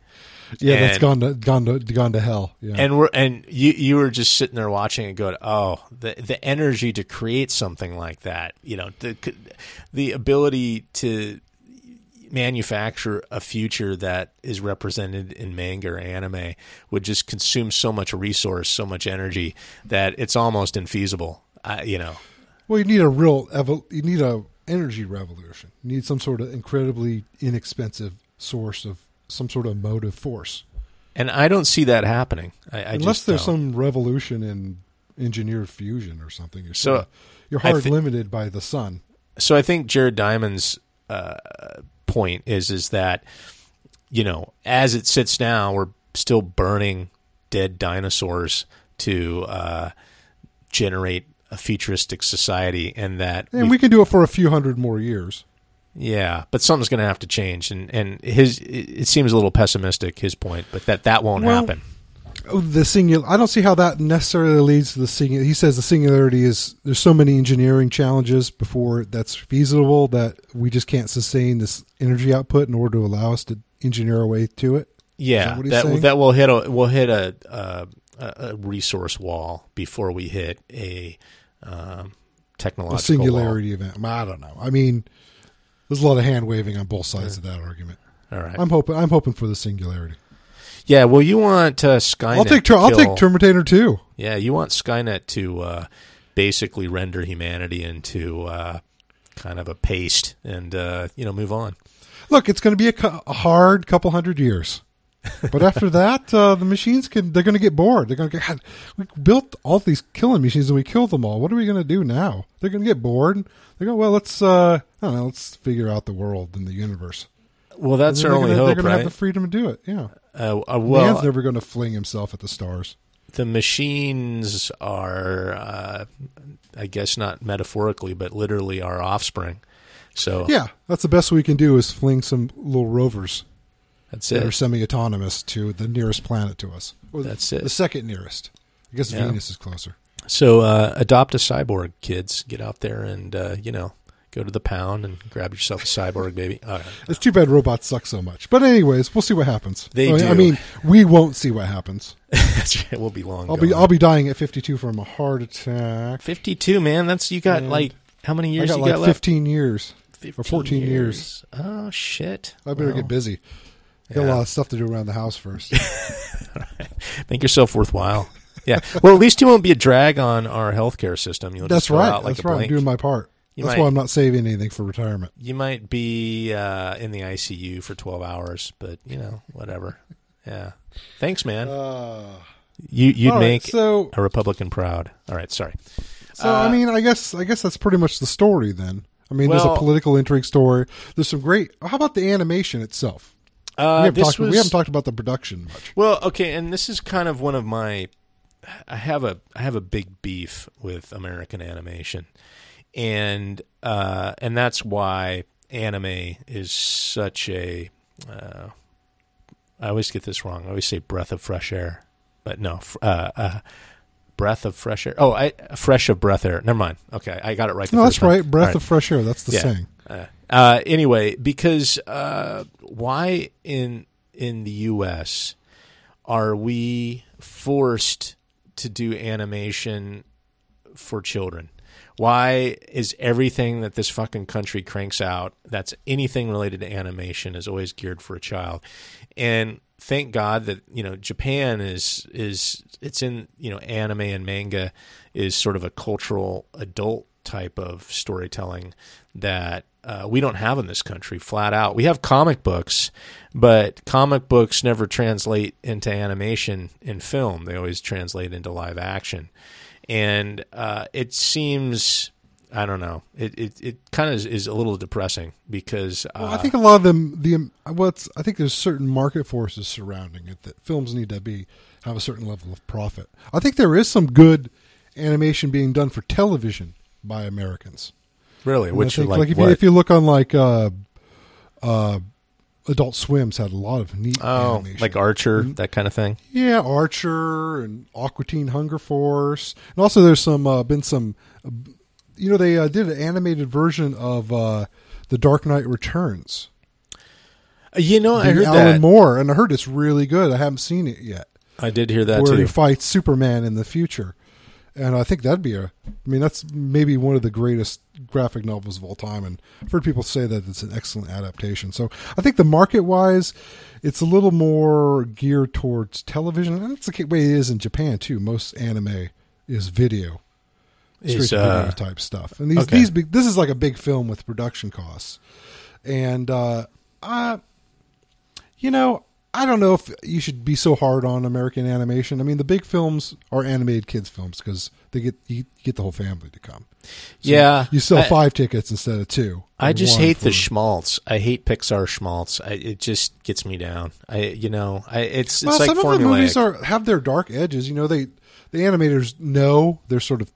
Yeah, and, that's gone to gone to gone to hell. Yeah. And we're and you you were just sitting there watching and going, oh, the the energy to create something like that, you know, the the ability to manufacture a future that is represented in manga or anime would just consume so much resource, so much energy that it's almost infeasible. Uh, you know. Well, you need a real you need a energy revolution. You need some sort of incredibly inexpensive source of some sort of motive force. And I don't see that happening. I, I Unless there's don't. some revolution in engineered fusion or something. You're so you're hard th- limited by the sun. So I think Jared Diamond's uh, point is is that you know as it sits now, we're still burning dead dinosaurs to uh, generate a futuristic society, and that and we can do it for a few hundred more years. Yeah, but something's going to have to change, and and his it seems a little pessimistic his point, but that that won't well, happen. Oh, the singular, I don't see how that necessarily leads to the singular. He says the singularity is there's so many engineering challenges before that's feasible that we just can't sustain this energy output in order to allow us to engineer our way to it. Yeah, that that, that will hit a will hit a, a, a resource wall before we hit a um, technological a singularity wall. event. I don't know. I mean there's a lot of hand waving on both sides yeah. of that argument. All right. I'm hoping. I'm hoping for the singularity. Yeah. Well, you want uh, Skynet? I'll take. I'll take Terminator 2. Yeah, you want Skynet to uh, basically render humanity into uh, kind of a paste, and uh, you know, move on. Look, it's going to be a, a, hard couple hundred years. but after that, uh, the machines can, they're going to get bored. They're going to get, we built all these killing machines and we killed them all. What are we going to do now? They're going to get bored. They go, well, let's, uh, I don't know, let's figure out the world and the universe. Well, that's our only gonna, hope, They're going right? to have the freedom to do it. Yeah. Uh, uh, well, Man's never going to fling himself at the stars. The machines are, uh, I guess, not metaphorically, but literally our offspring. So yeah, that's the best we can do is fling some little rovers that's it. That are semi-autonomous to the nearest planet to us. Or That's it. The second nearest. I guess yeah. Venus is closer. So uh, adopt a cyborg, kids. Get out there and uh, you know go to the pound and grab yourself a cyborg baby. It's too bad robots suck so much. But anyways, we'll see what happens. They I, do. I mean, we won't see what happens. it. We'll be long. I'll gone. be I'll be dying at 52 from a heart attack. 52, man. That's you got and like how many years? I got you like got 15 years. 15 or 14 years. years. Oh shit! I better well. get busy. Got yeah. a lot of stuff to do around the house first. Make yourself worthwhile. Yeah. Well, at least you won't be a drag on our healthcare system. You'll That's right. Like That's right. Blank. I'm doing my part. You That's might, why I'm not saving anything for retirement. You might be uh, in the ICU for 12 hours, but you know, whatever. Yeah. Thanks, man. Uh, you you'd right, make so, a Republican proud. All right. Sorry. So uh, I mean, I guess I guess that's pretty much the story then. I mean, well, there's a political intrigue story. There's some great. How about the animation itself? Uh, we, haven't talked, was, we, haven't talked, about the production much. Well, okay, and this is kind of one of my I have a I have a big beef with American animation, and uh, and that's why anime is such a. Uh, I always get this wrong. I always say breath of fresh air, but no, uh, uh, breath of fresh air. Oh, I fresh of breath air. Never mind. Okay, I got it right. No, that's time. right. Breath All of fresh air. That's the Yeah. saying. uh, uh, anyway, because uh, why in in the U.S. are we forced to do animation for children? Why is everything that this fucking country cranks out that's anything related to animation is always geared for a child? And thank God that you know Japan is is it's in you know anime and manga is sort of a cultural adult type of storytelling that uh, we don't have in this country flat out. We have comic books, but comic books never translate into animation in film. They always translate into live action, and uh, it seems I don't know. It it, it kind of is, is a little depressing because uh, Well, I think a lot of them, the um, what's I think there's certain market forces surrounding it that films need to be have a certain level of profit. I think there is some good animation being done for television by Americans. really, And which think, like, if what? you if you look on like uh, uh, Adult Swim's had a lot of neat oh, animation. like Archer, Mm-hmm. that kind of thing. Yeah, Archer and Aqua Teen Hunger Force, and also there's some uh, been some. Uh, you know, they uh, did an animated version of uh, the Dark Knight Returns. Uh, You know, I heard Alan that. Moore, and I heard it's really good. I haven't seen it yet. I did hear that where too. he fights Superman in the future, and I think that'd be a. I mean, that's maybe one of the greatest graphic novels of all time, and I've heard people say that it's an excellent adaptation. So I think the market wise, it's a little more geared towards television, and that's the way it is in Japan too. Most anime is video, straight Is, uh, video type stuff, and these okay. these big, this is like a big film with production costs, and uh, I, you know. I don't know if you should be so hard on American animation. I mean, the big films are animated kids films because they get you get the whole family to come. So Yeah, you sell I- five tickets instead of two. I just hate the schmaltz. I hate Pixar schmaltz. I, it just gets me down. I, you know, I, it's it's well, like some of the movies are have their dark edges. You know, they the animators know they're sort of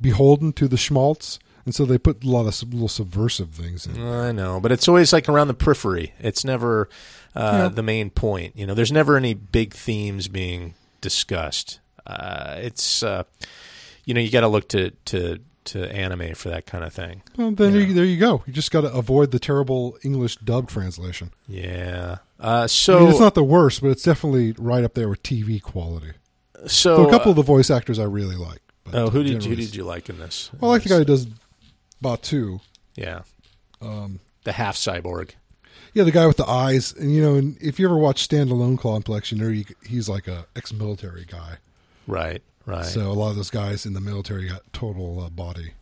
beholden to the schmaltz, and so they put a lot of little subversive things in. I know, but it's always like around the periphery. It's never uh, Yeah. the main point. You know, there's never any big themes being discussed. Uh, it's uh, you know, you got to look to to to anime for that kind of thing. Well, then you, there you go. You just got to avoid the terrible English dub translation. Yeah. Uh, I so mean, it's not the worst, but it's definitely right up there with TV quality. so So a couple of the voice actors I really like. But Oh, who did who did you like in this? Well, I like the guy who does Batou. Yeah, Um, the half cyborg. Yeah, the guy with the eyes. And you know, and if you ever watch Standalone Complex, you know he, he's like a ex-military guy. Right. Right. So a lot of those guys in the military got total uh, body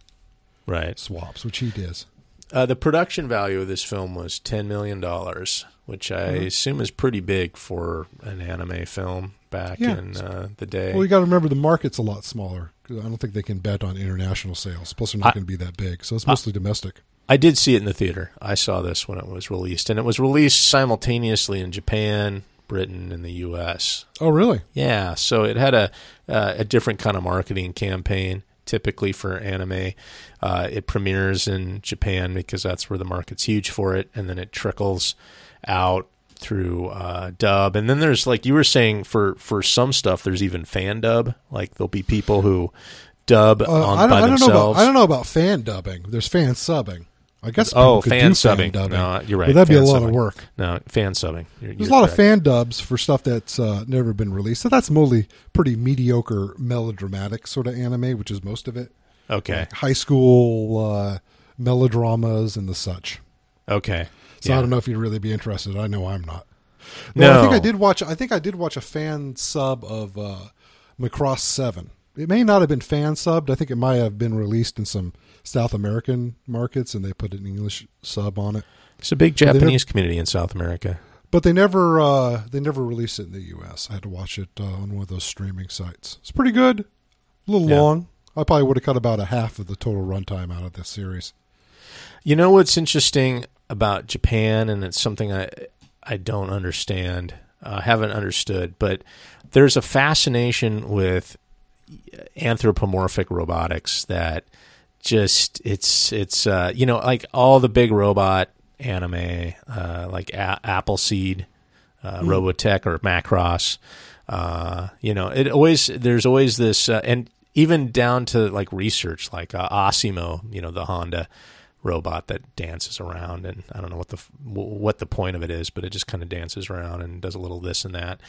right. swaps, which he does. Uh, the production value of this film was ten million dollars, which I Mm-hmm. assume is pretty big for an anime film back Yeah. in uh, the day. Well, you got to remember the market's a lot smaller. I don't think they can bet on international sales. Plus, they're not going to be that big, so it's mostly domestic. I did see it in the theater. I saw this when it was released, and it was released simultaneously in Japan, Britain, and the U.S. Oh, really? Yeah, so it had a uh, a different kind of marketing campaign. Typically for anime, uh, it premieres in Japan because that's where the market's huge for it, and then it trickles out through uh, dub. And then there's like you were saying for for some stuff, there's even fan dub. Like there'll be people who dub Uh, on I don't, by I don't know themselves. about I don't know about fan dubbing. There's fan subbing. I guess oh, fan subbing. dubbing. No, you're right. But that'd be a lot subbing. of work. No, fan subbing. You're, There's you're a lot of fan dubs for stuff that's uh, never been released. So that's mostly pretty mediocre melodramatic sort of anime, which is most of it. Okay. Like high school uh, melodramas and the such. Okay. So Yeah. I don't know if you'd really be interested. I know I'm not. No. Well, I think I did watch. I think I did watch a fan sub of uh, Macross Seven. It may not have been fan subbed. I think it might have been released in some South American markets, and they put an English sub on it. It's a big they never- Japanese community in South America. But they never uh, they never released it in the U.S. I had to watch it uh, on one of those streaming sites. It's pretty good. A little Yeah. long. I probably would have cut about a half of the total runtime out of this series. You know what's interesting about Japan, and it's something I I don't understand. uh, haven't understood. But there's a fascination with anthropomorphic robotics that just it's it's uh, you know like all the big robot anime uh, like a- Appleseed, uh, Robotech or Macross. Uh, you know, it always there's always this uh, and even down to like research like uh, ASIMO, you know, the Honda robot that dances around and I don't know what the f- what the point of it is, but it just kind of dances around and does a little this and that.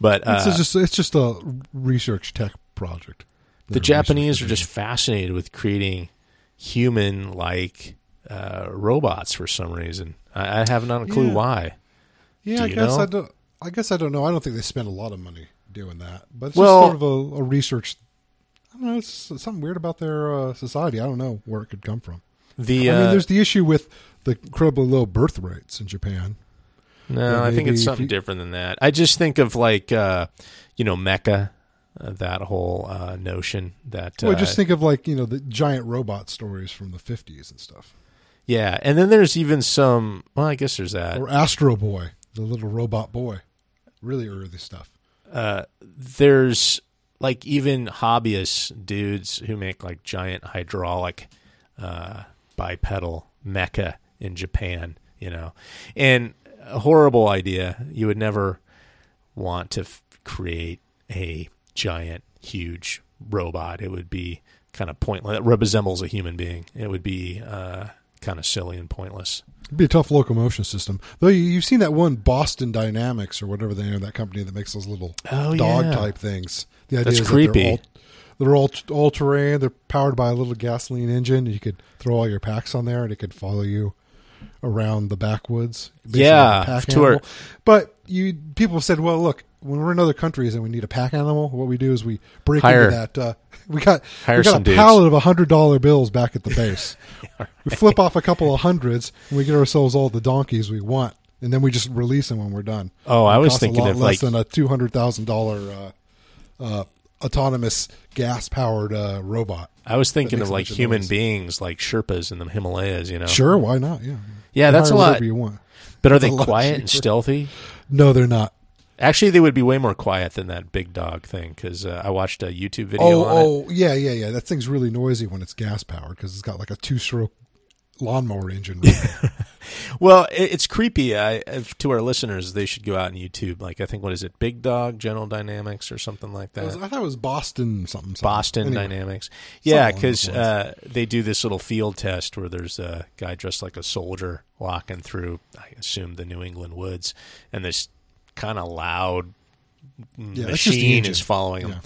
But uh, It's just it's just a research tech project. The Japanese are just fascinated with creating human like uh, robots for some reason. I, I have not a clue Yeah. why. Yeah, I guess know? I don't. I guess I don't know. I don't think they spend a lot of money doing that, but it's Well- just sort of a, a research. I don't know. It's something weird about their uh, society. I don't know where it could come from. The I mean, uh, there's the issue with the incredibly low birth rates in Japan. no, I think it's something you- different than that. I just think of like uh, you know Mecha, uh, that whole uh, notion that Well, uh, just think of like you know the giant robot stories from the 50s and stuff, yeah, and then there's even some. Well, I guess there's that. or Astro Boy, the little robot boy, really early stuff. uh, there's like even hobbyist dudes who make like giant hydraulic uh, bipedal mecha in Japan, you know, and a horrible idea. You would never want to f- create a giant, huge robot. It would be kind of pointless. It resembles a human being. It would be uh, kind of silly and pointless. It'd be a tough locomotion system. Though you, you've seen that one Boston Dynamics or whatever the name of that company that makes those little Oh, dog yeah. type things. The idea That's is creepy. That they're all, they're all all terrain. They're powered by a little gasoline engine. You could throw all your packs on there, and it could follow you around the backwoods. Yeah, like a pack to our- animal. But you people said, well, look, when we're in other countries and we need a pack animal, what we do is we break Hire- into that. Uh, we got we got a dudes. pallet of hundred dollar bills back at the base. We flip off a couple of hundreds and we get ourselves all the donkeys we want, and then we just release them when we're done. Oh, I It was thinking a lot of, less like- than a two hundred thousand uh, uh, autonomous gas powered uh, robot. I was thinking of like of human noise. beings, like Sherpas in the Himalayas. You know, Sure, why not? Yeah, Yeah, You that's a lot. you want. But are they quiet and stealthy? No, they're not. Actually, they would be way more quiet than that big dog thing because uh, I watched a YouTube video Oh, on it. oh, yeah, yeah, yeah. That thing's really noisy when it's gas powered because it's got like a two stroke lawnmower engine. Well, it, it's creepy. I, if, to our listeners, they should go out on YouTube. Like I think, what is it, Big Dog General Dynamics or something like I, was- that? I thought it was Boston something. something. Boston Anyway. Dynamics. Yeah, because uh, they do this little field test where there's a guy dressed like a soldier walking through, I assume, the New England woods, and this kind of loud Yeah, that's just the machine is following him, Yeah.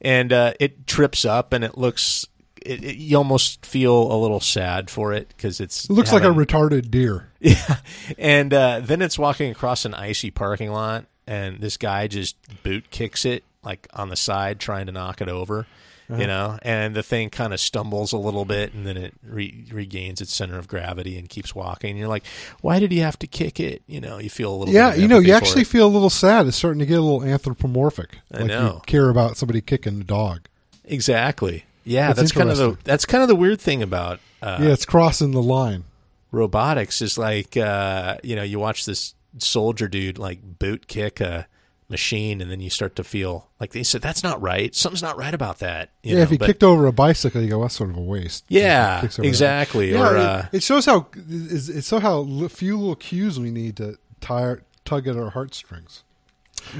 and uh, it trips up, and it looks. It, it, you almost feel a little sad for it because it's It looks like a retarded deer. yeah, and uh, then it's walking across an icy parking lot, and this guy just boot kicks it like on the side, trying to knock it over. Uh-huh. You know, and the thing kind of stumbles a little bit, and then it re- regains its center of gravity and keeps walking. And you're like, why did he have to kick it? You know, you feel a little. Yeah, you know, you actually feel a little sad. It's starting to get a little anthropomorphic. I like know. you care about somebody kicking a dog. exactly. Yeah, That's that's, kind of the that's kind of the weird thing about uh, yeah, it's crossing the line. robotics is like uh, you know you watch this soldier dude like boot kick a machine and then you start to feel like they said that's not right something's not right about that you yeah, know, if he but- kicked over a bicycle, you go, that's sort of a waste. Yeah, If he kicks over exactly, Yeah, or, it, uh, it shows how it's so how few little cues we need to tire, tug at our heartstrings.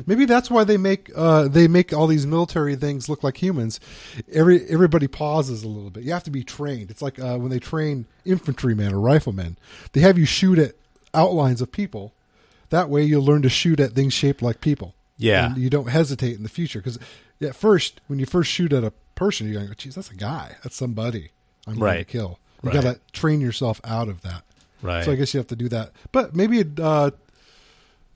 Maybe that's why they make uh, they make all these military things look like humans. Every everybody pauses a little bit. You have to be trained. It's like uh, when they train infantrymen or riflemen. They have you shoot at outlines of people. That way, you'll learn to shoot at things shaped like people. Yeah. and you don't hesitate in the future because at first, when you first shoot at a person, you're going, "Geez, that's a guy. That's somebody I'm going Right. to kill." You Right. got to train yourself out of that. Right. So I guess you have to do that. But maybe, it, uh,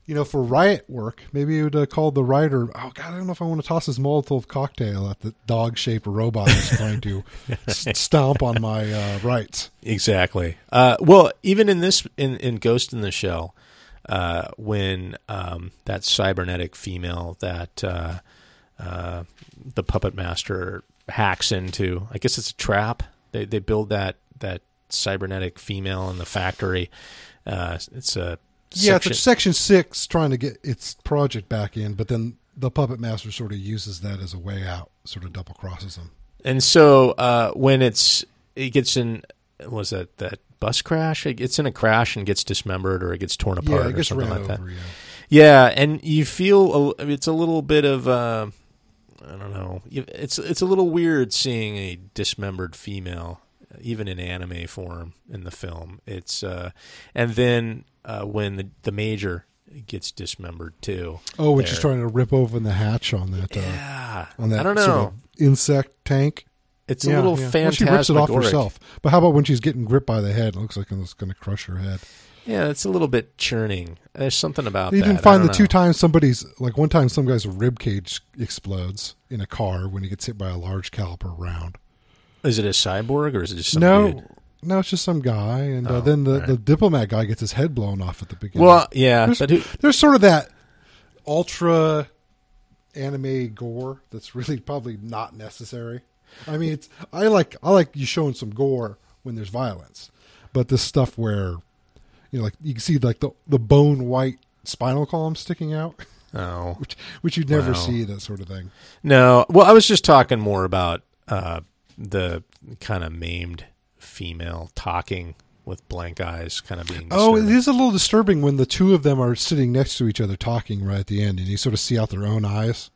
you know, for riot work, maybe you would uh, call the writer. Oh God, I don't know if I want to toss this Molotov cocktail at the dog-shaped robot that's trying to s- stomp on my uh, rights. Exactly. Uh, well, even in this, in, in Ghost in the Shell, uh, when um, that cybernetic female that uh, uh, the puppet master hacks into, I guess it's a trap. They they build that that cybernetic female in the factory. Uh, it's a Yeah, section. it's Section Six trying to get its project back in, but then the puppet master sort of uses that as a way out, sort of double crosses them. And so uh, when it's it gets in was that that bus crash? It gets in a crash and gets dismembered or it gets torn apart Yeah, it or something ran like that. over. Yeah. Yeah, and you feel a, it's a little bit of uh, I don't know. It's it's a little weird seeing a dismembered female, even in anime form in the film. It's uh, and then uh, when the the major gets dismembered too. Oh, when she's trying to rip open the hatch on that. Uh, Yeah, on that I don't know. sort of insect tank. It's a little yeah. Well, fantastic. she rips it off herself. But how about when she's getting gripped by the head? It looks like it's going to crush her head. Yeah, it's a little bit churning. There's something about They that. I find the don't two times somebody's like one time some guy's rib cage explodes in a car when he gets hit by a large caliper round. Is it a cyborg or is it just some no, dude? no, it's just some guy, and uh, Oh, then the, alright. the diplomat guy gets his head blown off at the beginning. Well, yeah, there's, who, there's sort of that ultra anime gore that's really probably not necessary. I mean, it's I like I like you showing some gore when there's violence, but this stuff where you know, like you can see like the the bone white spinal column sticking out, oh which which you'd never Wow. see that sort of thing. no. Well, I was just talking more about uh, the kind of maimed female talking with blank eyes, kind of being. Oh, it is a little disturbing when the two of them are sitting next to each other talking right at the end, and you sort of see out their own eyes.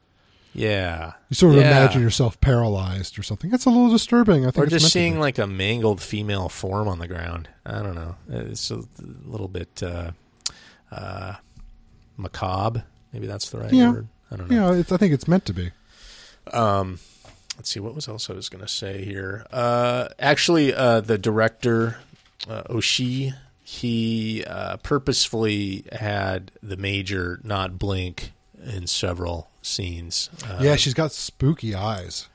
Yeah. You sort of Yeah. imagine yourself paralyzed or something. That's a little disturbing. I think Or just seeing like a mangled female form on the ground. I don't know. It's a little bit uh, uh, macabre. Maybe that's the right Yeah. word. I don't know. it's, I think it's meant to be. Um, let's see what was else I was going to say here. Uh, actually, uh, the director uh, Oshii he uh, purposefully had the major not blink in several scenes. Uh, yeah, she's got spooky eyes.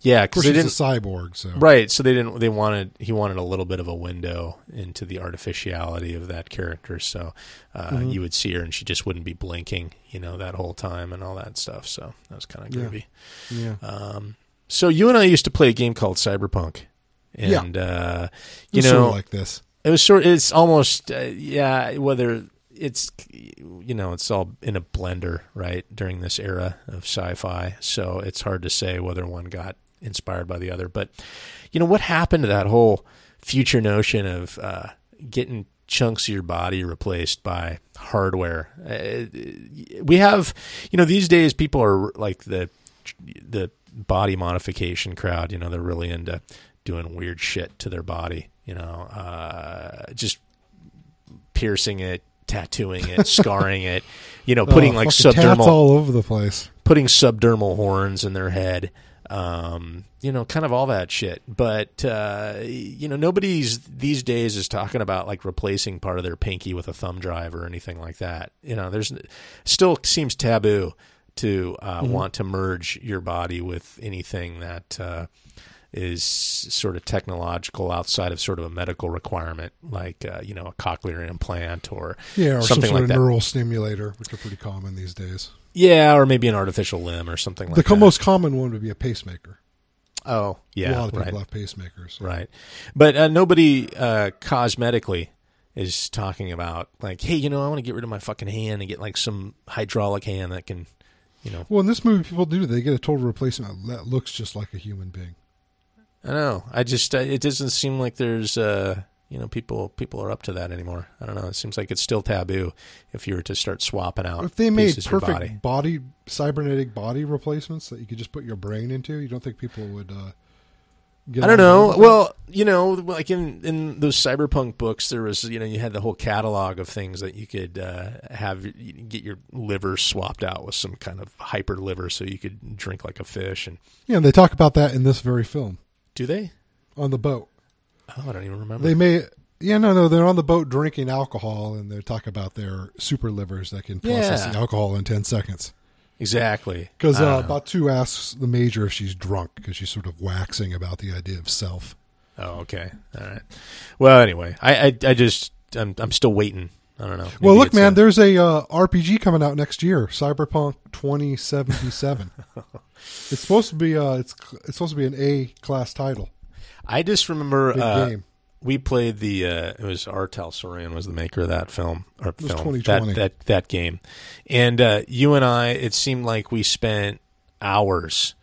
yeah, because they she's didn't. a cyborg, so Right, so they didn't. They wanted. He wanted a little bit of a window into the artificiality of that character. So uh, Mm-hmm. you would see her, and she just wouldn't be blinking, you know, that whole time and all that stuff. So that was kind of Yeah. groovy. yeah. Um, so you and I used to play a game called Cyberpunk, Yeah. and uh, you know, sort of like this. it was sort. It's almost uh, yeah. Whether it's you know, it's all in a blender, right? During this era of sci-fi, so it's hard to say whether one got inspired by the other. But you know, what happened to that whole future notion of uh, getting chunks of your body replaced by hardware? Uh, we have, you know, these days people are like the the body modification crowd. You know, they're really into doing weird shit to their body. You know, uh, just piercing it, tattooing it, scarring it. You know, putting Oh, like subdermal all over the place. putting subdermal horns in their head. Um, you know, kind of all that shit. But uh, you know, nobody's these days is talking about like replacing part of their pinky with a thumb drive or anything like that. You know, there's still seems taboo to uh, want to merge your body with anything that uh, is sort of technological outside of sort of a medical requirement, like uh, you know a cochlear implant or Yeah, or some something sort like of that. neural stimulator, which are pretty common these days. Yeah, or maybe an artificial limb or something like the that. most common one would be a pacemaker. oh, yeah, a lot of people right. have pacemakers. Right. But uh, nobody uh, cosmetically is talking about like, hey, you know, I want to get rid of my fucking hand and get like some hydraulic hand that can, you know, Well, in this movie, people do. They get a total replacement that looks just like a human being. I know. I just uh, it doesn't seem like there's uh, you know, people people are up to that anymore. I don't know. It seems like it's still taboo if you were to start swapping out If they made perfect body. body. cybernetic body replacements that you could just put your brain into, you don't think people would? Uh, get I don't know. Well, you know, like in in those cyberpunk books, there was you know you had the whole catalog of things that you could uh, have get your liver swapped out with some kind of hyper liver, so you could drink like a fish. And yeah, they talk about that in this very film do they? on the boat. Oh, I don't even remember. They may, yeah, no, no, they're on the boat drinking alcohol, and they talk about their super livers that can process Yeah. the alcohol in ten seconds. exactly Because uh. Batou asks the major if she's drunk because she's sort of waxing about the idea of self. oh, okay, all right. Well, anyway, I I, I just I'm I'm still waiting. I don't know. well, look, man, uh, there's a uh, RPG coming out next year, Cyberpunk 2077. it's supposed to be uh, it's it's supposed to be an A class title. I just remember uh, game. we played the uh, it was R. Talsorian was the maker of that film or was film 2020. that that that game, and uh, you and I it seemed like we spent hours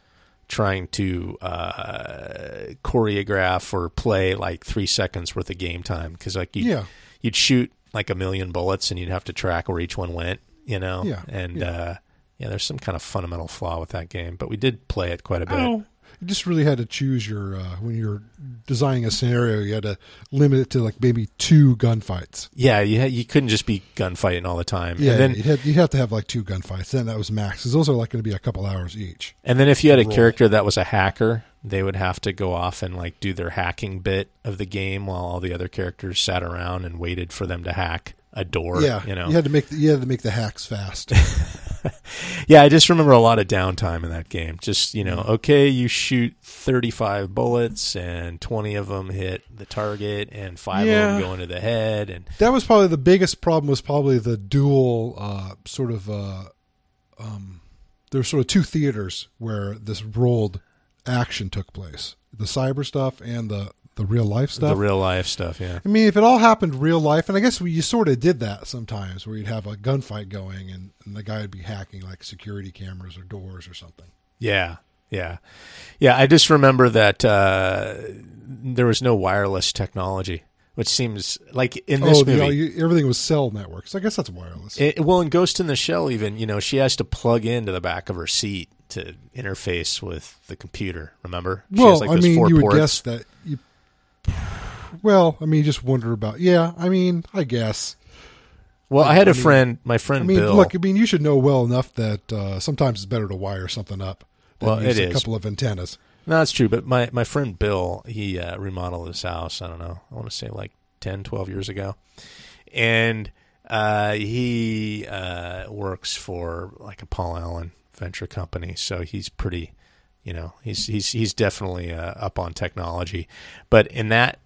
trying to uh, choreograph or play like three seconds worth of game time because like you Yeah. you'd shoot like a million bullets and you'd have to track where each one went, you know, Yeah, and yeah. Uh, yeah, there's some kind of fundamental flaw with that game, but we did play it quite a bit. Oh, you just really had to choose your uh, when you're designing a scenario. You had to limit it to like maybe two gunfights. Yeah, you had, you couldn't just be gunfighting all the time. Yeah, and then you had you have to have like two gunfights. Then that was max. Because those are like going to be a couple hours each. And then if you had a roll. character that was a hacker, they would have to go off and like do their hacking bit of the game while all the other characters sat around and waited for them to hack a door. yeah, you know. you had to make the, you had to make the hacks fast. Yeah, I just remember a lot of downtime in that game. Just you know, okay, you shoot thirty-five bullets and twenty of them hit the target, and five Yeah. of them go into the head, and that was probably the biggest problem. Was probably the dual uh, sort of. Uh, um, there were sort of two theaters where this rolled action took place: the cyber stuff and the the real life stuff. the real life stuff. Yeah, I mean, if it all happened real life, and I guess we, you sort of did that sometimes, where you'd have a gunfight going, and, and the guy would be hacking like security cameras or doors or something. Yeah, yeah, yeah. I just remember that uh, there was no wireless technology, which seems like in this oh, the, movie. you- everything was cell networks. I guess that's wireless. It, well, in Ghost in the Shell, even you know, she has to plug into the back of her seat to interface with the computer. Remember? She well, has, like, I those mean, four you would guess that you. Well, I mean, you just wonder about. Yeah, I mean, I guess. Well, I had a I mean- friend, my friend I mean, Bill. look, I mean, you should know well enough that uh, sometimes it's better to wire something up. Than Well, use it a is. couple of antennas. No, that's true. But my, my friend Bill, he uh, remodeled his house, I don't know, I want to say like 10, 12 years ago. And uh, he uh, works for like a Paul Allen venture company. So he's pretty, you know, he's, he's, he's definitely uh, up on technology. But in that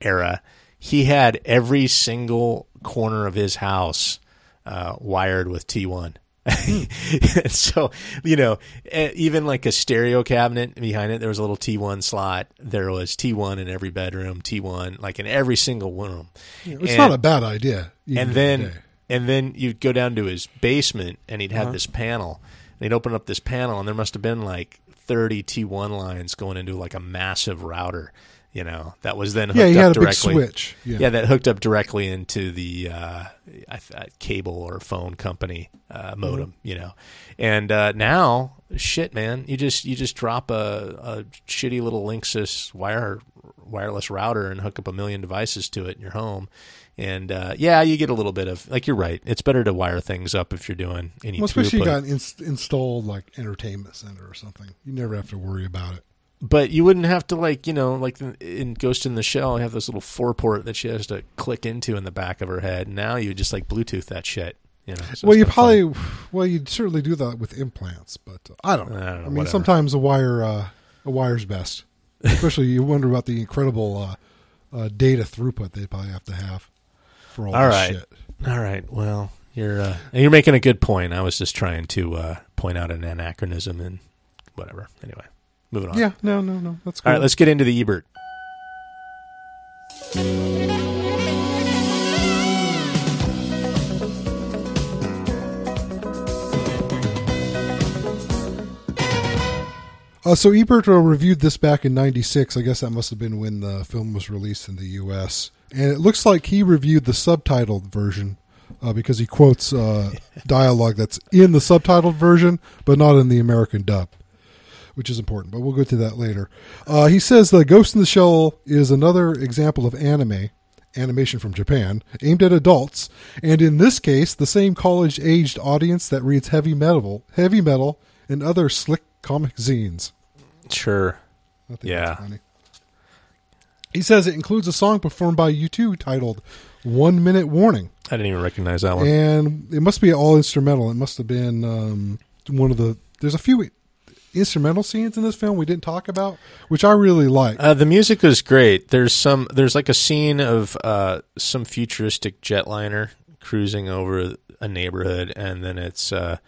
era, he had every single corner of his house uh, wired with T1. So you know, even like a stereo cabinet behind it, there was a little T1 slot. There was T1 in every bedroom, T1 like in every single room. It's And- not a bad idea. and then today. and then you'd go down to his basement and he'd Uh-huh. have this panel he'd open up this panel and there must have been like 30 T1 lines going into like a massive router you know that was then hooked yeah, up had a big switch. Yeah. yeah. that hooked up directly into the uh, cable or phone company uh, modem, Mm-hmm. you know. And uh, now, shit, man, you just you just drop a, a shitty little Linksys wire wireless router and hook up a million devices to it in your home. And uh, yeah, you get a little bit of like you're right. It's better to wire things up if you're doing any Well, especially if you throughput. got an inst- installed like entertainment center or something. You never have to worry about it. but you wouldn't have to like you know like in- in Ghost in the Shell, have this little four port that she has to click into in the back of her head. Now you just like Bluetooth that shit. You know. so well, you kinda fun. probably well you'd certainly do that with implants, but uh, I don't know. I don't know, I mean, whatever. sometimes a wire uh, a wire's best. Especially you wonder about the incredible uh, uh, data throughput they probably have to have for all, All right. shit. All right. Well, you're uh, you're making a good point. I was just trying to uh, point out an anachronism and whatever. Anyway, moving on. Yeah, no, no, no. That's All cool. right. Let's get into the Ebert. Uh, so Ebert uh, reviewed this back in '96. I guess that must have been when the film was released in the U.S. And it looks like he reviewed the subtitled version uh, because he quotes uh, dialogue that's in the subtitled version, but not in the American dub, which is important. But we'll go to that later. Uh, he says the Ghost in the Shell is another example of anime. Animation from Japan, aimed at adults, and in this case, the same college-aged audience that reads heavy metal, heavy metal, and other slick comic zines. Sure. I think Yeah. He says it includes a song performed by U2 titled One Minute Warning. I didn't even recognize that one. And it must be all instrumental. It must have been um, one of the. There's a few instrumental scenes in this film we didn't talk about, which I really like. Uh, the music is great. There's some. There's like a scene of uh, some futuristic jetliner cruising over a neighborhood, and then it's uh,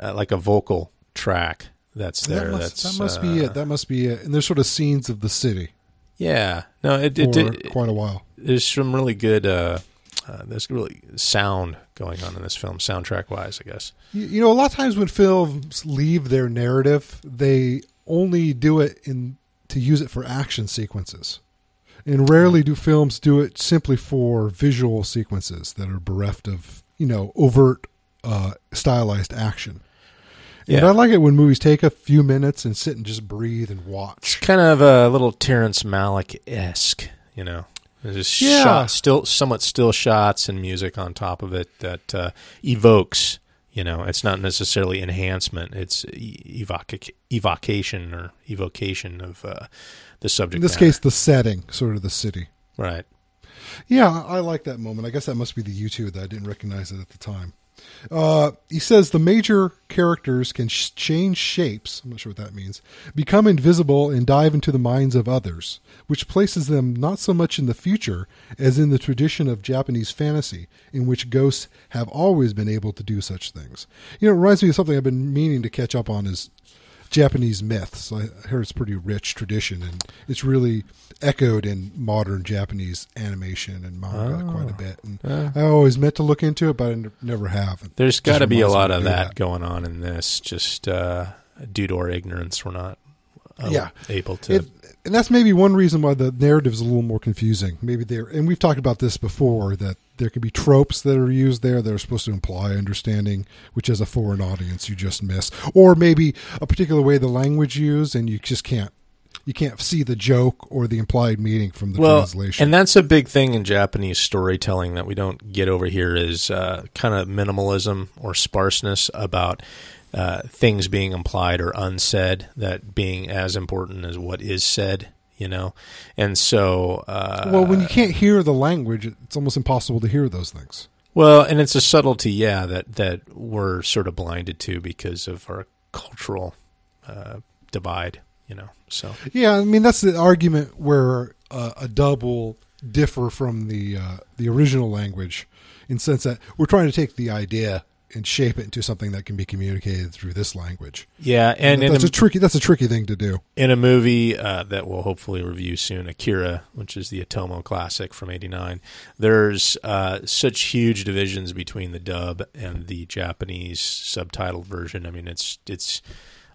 uh, like a vocal track that's there. that must, that's that must be uh, it. That must be it. And there's sort of scenes of the city Yeah, no, it, it, it, quite a while. there's some really good. Uh, uh, there's really sound going on in this film, soundtrack wise, I guess. You, you know, a lot of times when films leave their narrative, they only do it in to use it for action sequences, and rarely do films do it simply for visual sequences that are bereft of you know overt uh, stylized action. And Yeah. I like it when movies take a few minutes and sit and just breathe and watch. It's Kind of a little Terrence Malick esque, you know. There's just Yeah. shot, still somewhat still shots and music on top of it that uh, evokes. You know, it's not necessarily enhancement; it's e- evoca- evocation or evocation of uh, the subject. In this matter. case, the setting, sort of the city. right? Yeah, I like that moment. I guess that must be the U2 that I didn't recognize it at the time. Uh, he says the major characters can sh- change shapes. I'm not sure what that means. Become invisible and dive into the minds of others, which places them not so much in the future as in the tradition of Japanese fantasy, in which ghosts have always been able to do such things. You know, it reminds me of something I've been meaning to catch up on is Japanese myths. I hear it's a pretty rich tradition, and it's really echoed in modern Japanese animation and manga Oh. quite a bit. And Yeah. I always meant to look into it, but I n- never have. It There's got to be a lot of do that, going on in this. Just uh, due to our ignorance, we're not uh, Yeah. able to. It, and that's maybe one reason why the narrative is a little more confusing. Maybe there, and we've talked about this before, that there could be tropes that are used there that are supposed to imply understanding, which as a foreign audience you just miss, or maybe a particular way the language used, and you just can't, you can't see the joke or the implied meaning from the well, translation. and that's a big thing in Japanese storytelling that we don't get over here is uh, kind of minimalism or sparseness about uh, things being implied or unsaid, that being as important as what is said. You know, and so uh, well, when you can't hear the language, it's almost impossible to hear those things. Well, and it's a subtlety, yeah, that that we're sort of blinded to because of our cultural uh, divide. You know, so Yeah, I mean that's the argument where uh, a dub will differ from the uh, the original language, in the sense that we're trying to take the idea and shape it into something that can be communicated through this language. yeah, and in that's a, a tricky that's a tricky thing to do. in a movie uh, that we'll hopefully review soon, Akira, which is the Otomo classic from '89, there's uh, such huge divisions between the dub and the Japanese subtitled version. I mean, it's it's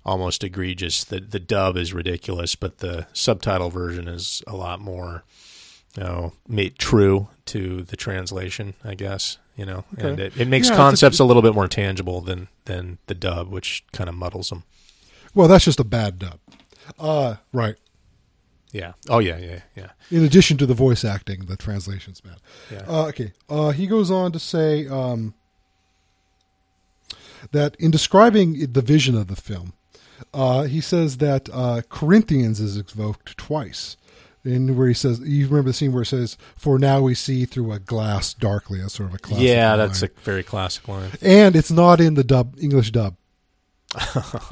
almost egregious. The the dub is ridiculous, but the subtitle version is a lot more, you know, made true to the translation. I guess you know, and it, it makes Yeah, it's a- concepts a, little bit more tangible than than the dub, which kind of muddles them. Well, that's just a bad dub. Uh, right. Yeah. Oh yeah. Yeah. Yeah. In addition to the voice acting, the translation's bad. Yeah. Uh, okay. Uh, he goes on to say um, that in describing the vision of the film, uh, he says that uh, Corinthians is evoked twice. In where he says, you remember the scene where it says, "For now we see through a glass darkly." That's sort of a classic. yeah, that's a very classic line. and it's not in the dub English dub.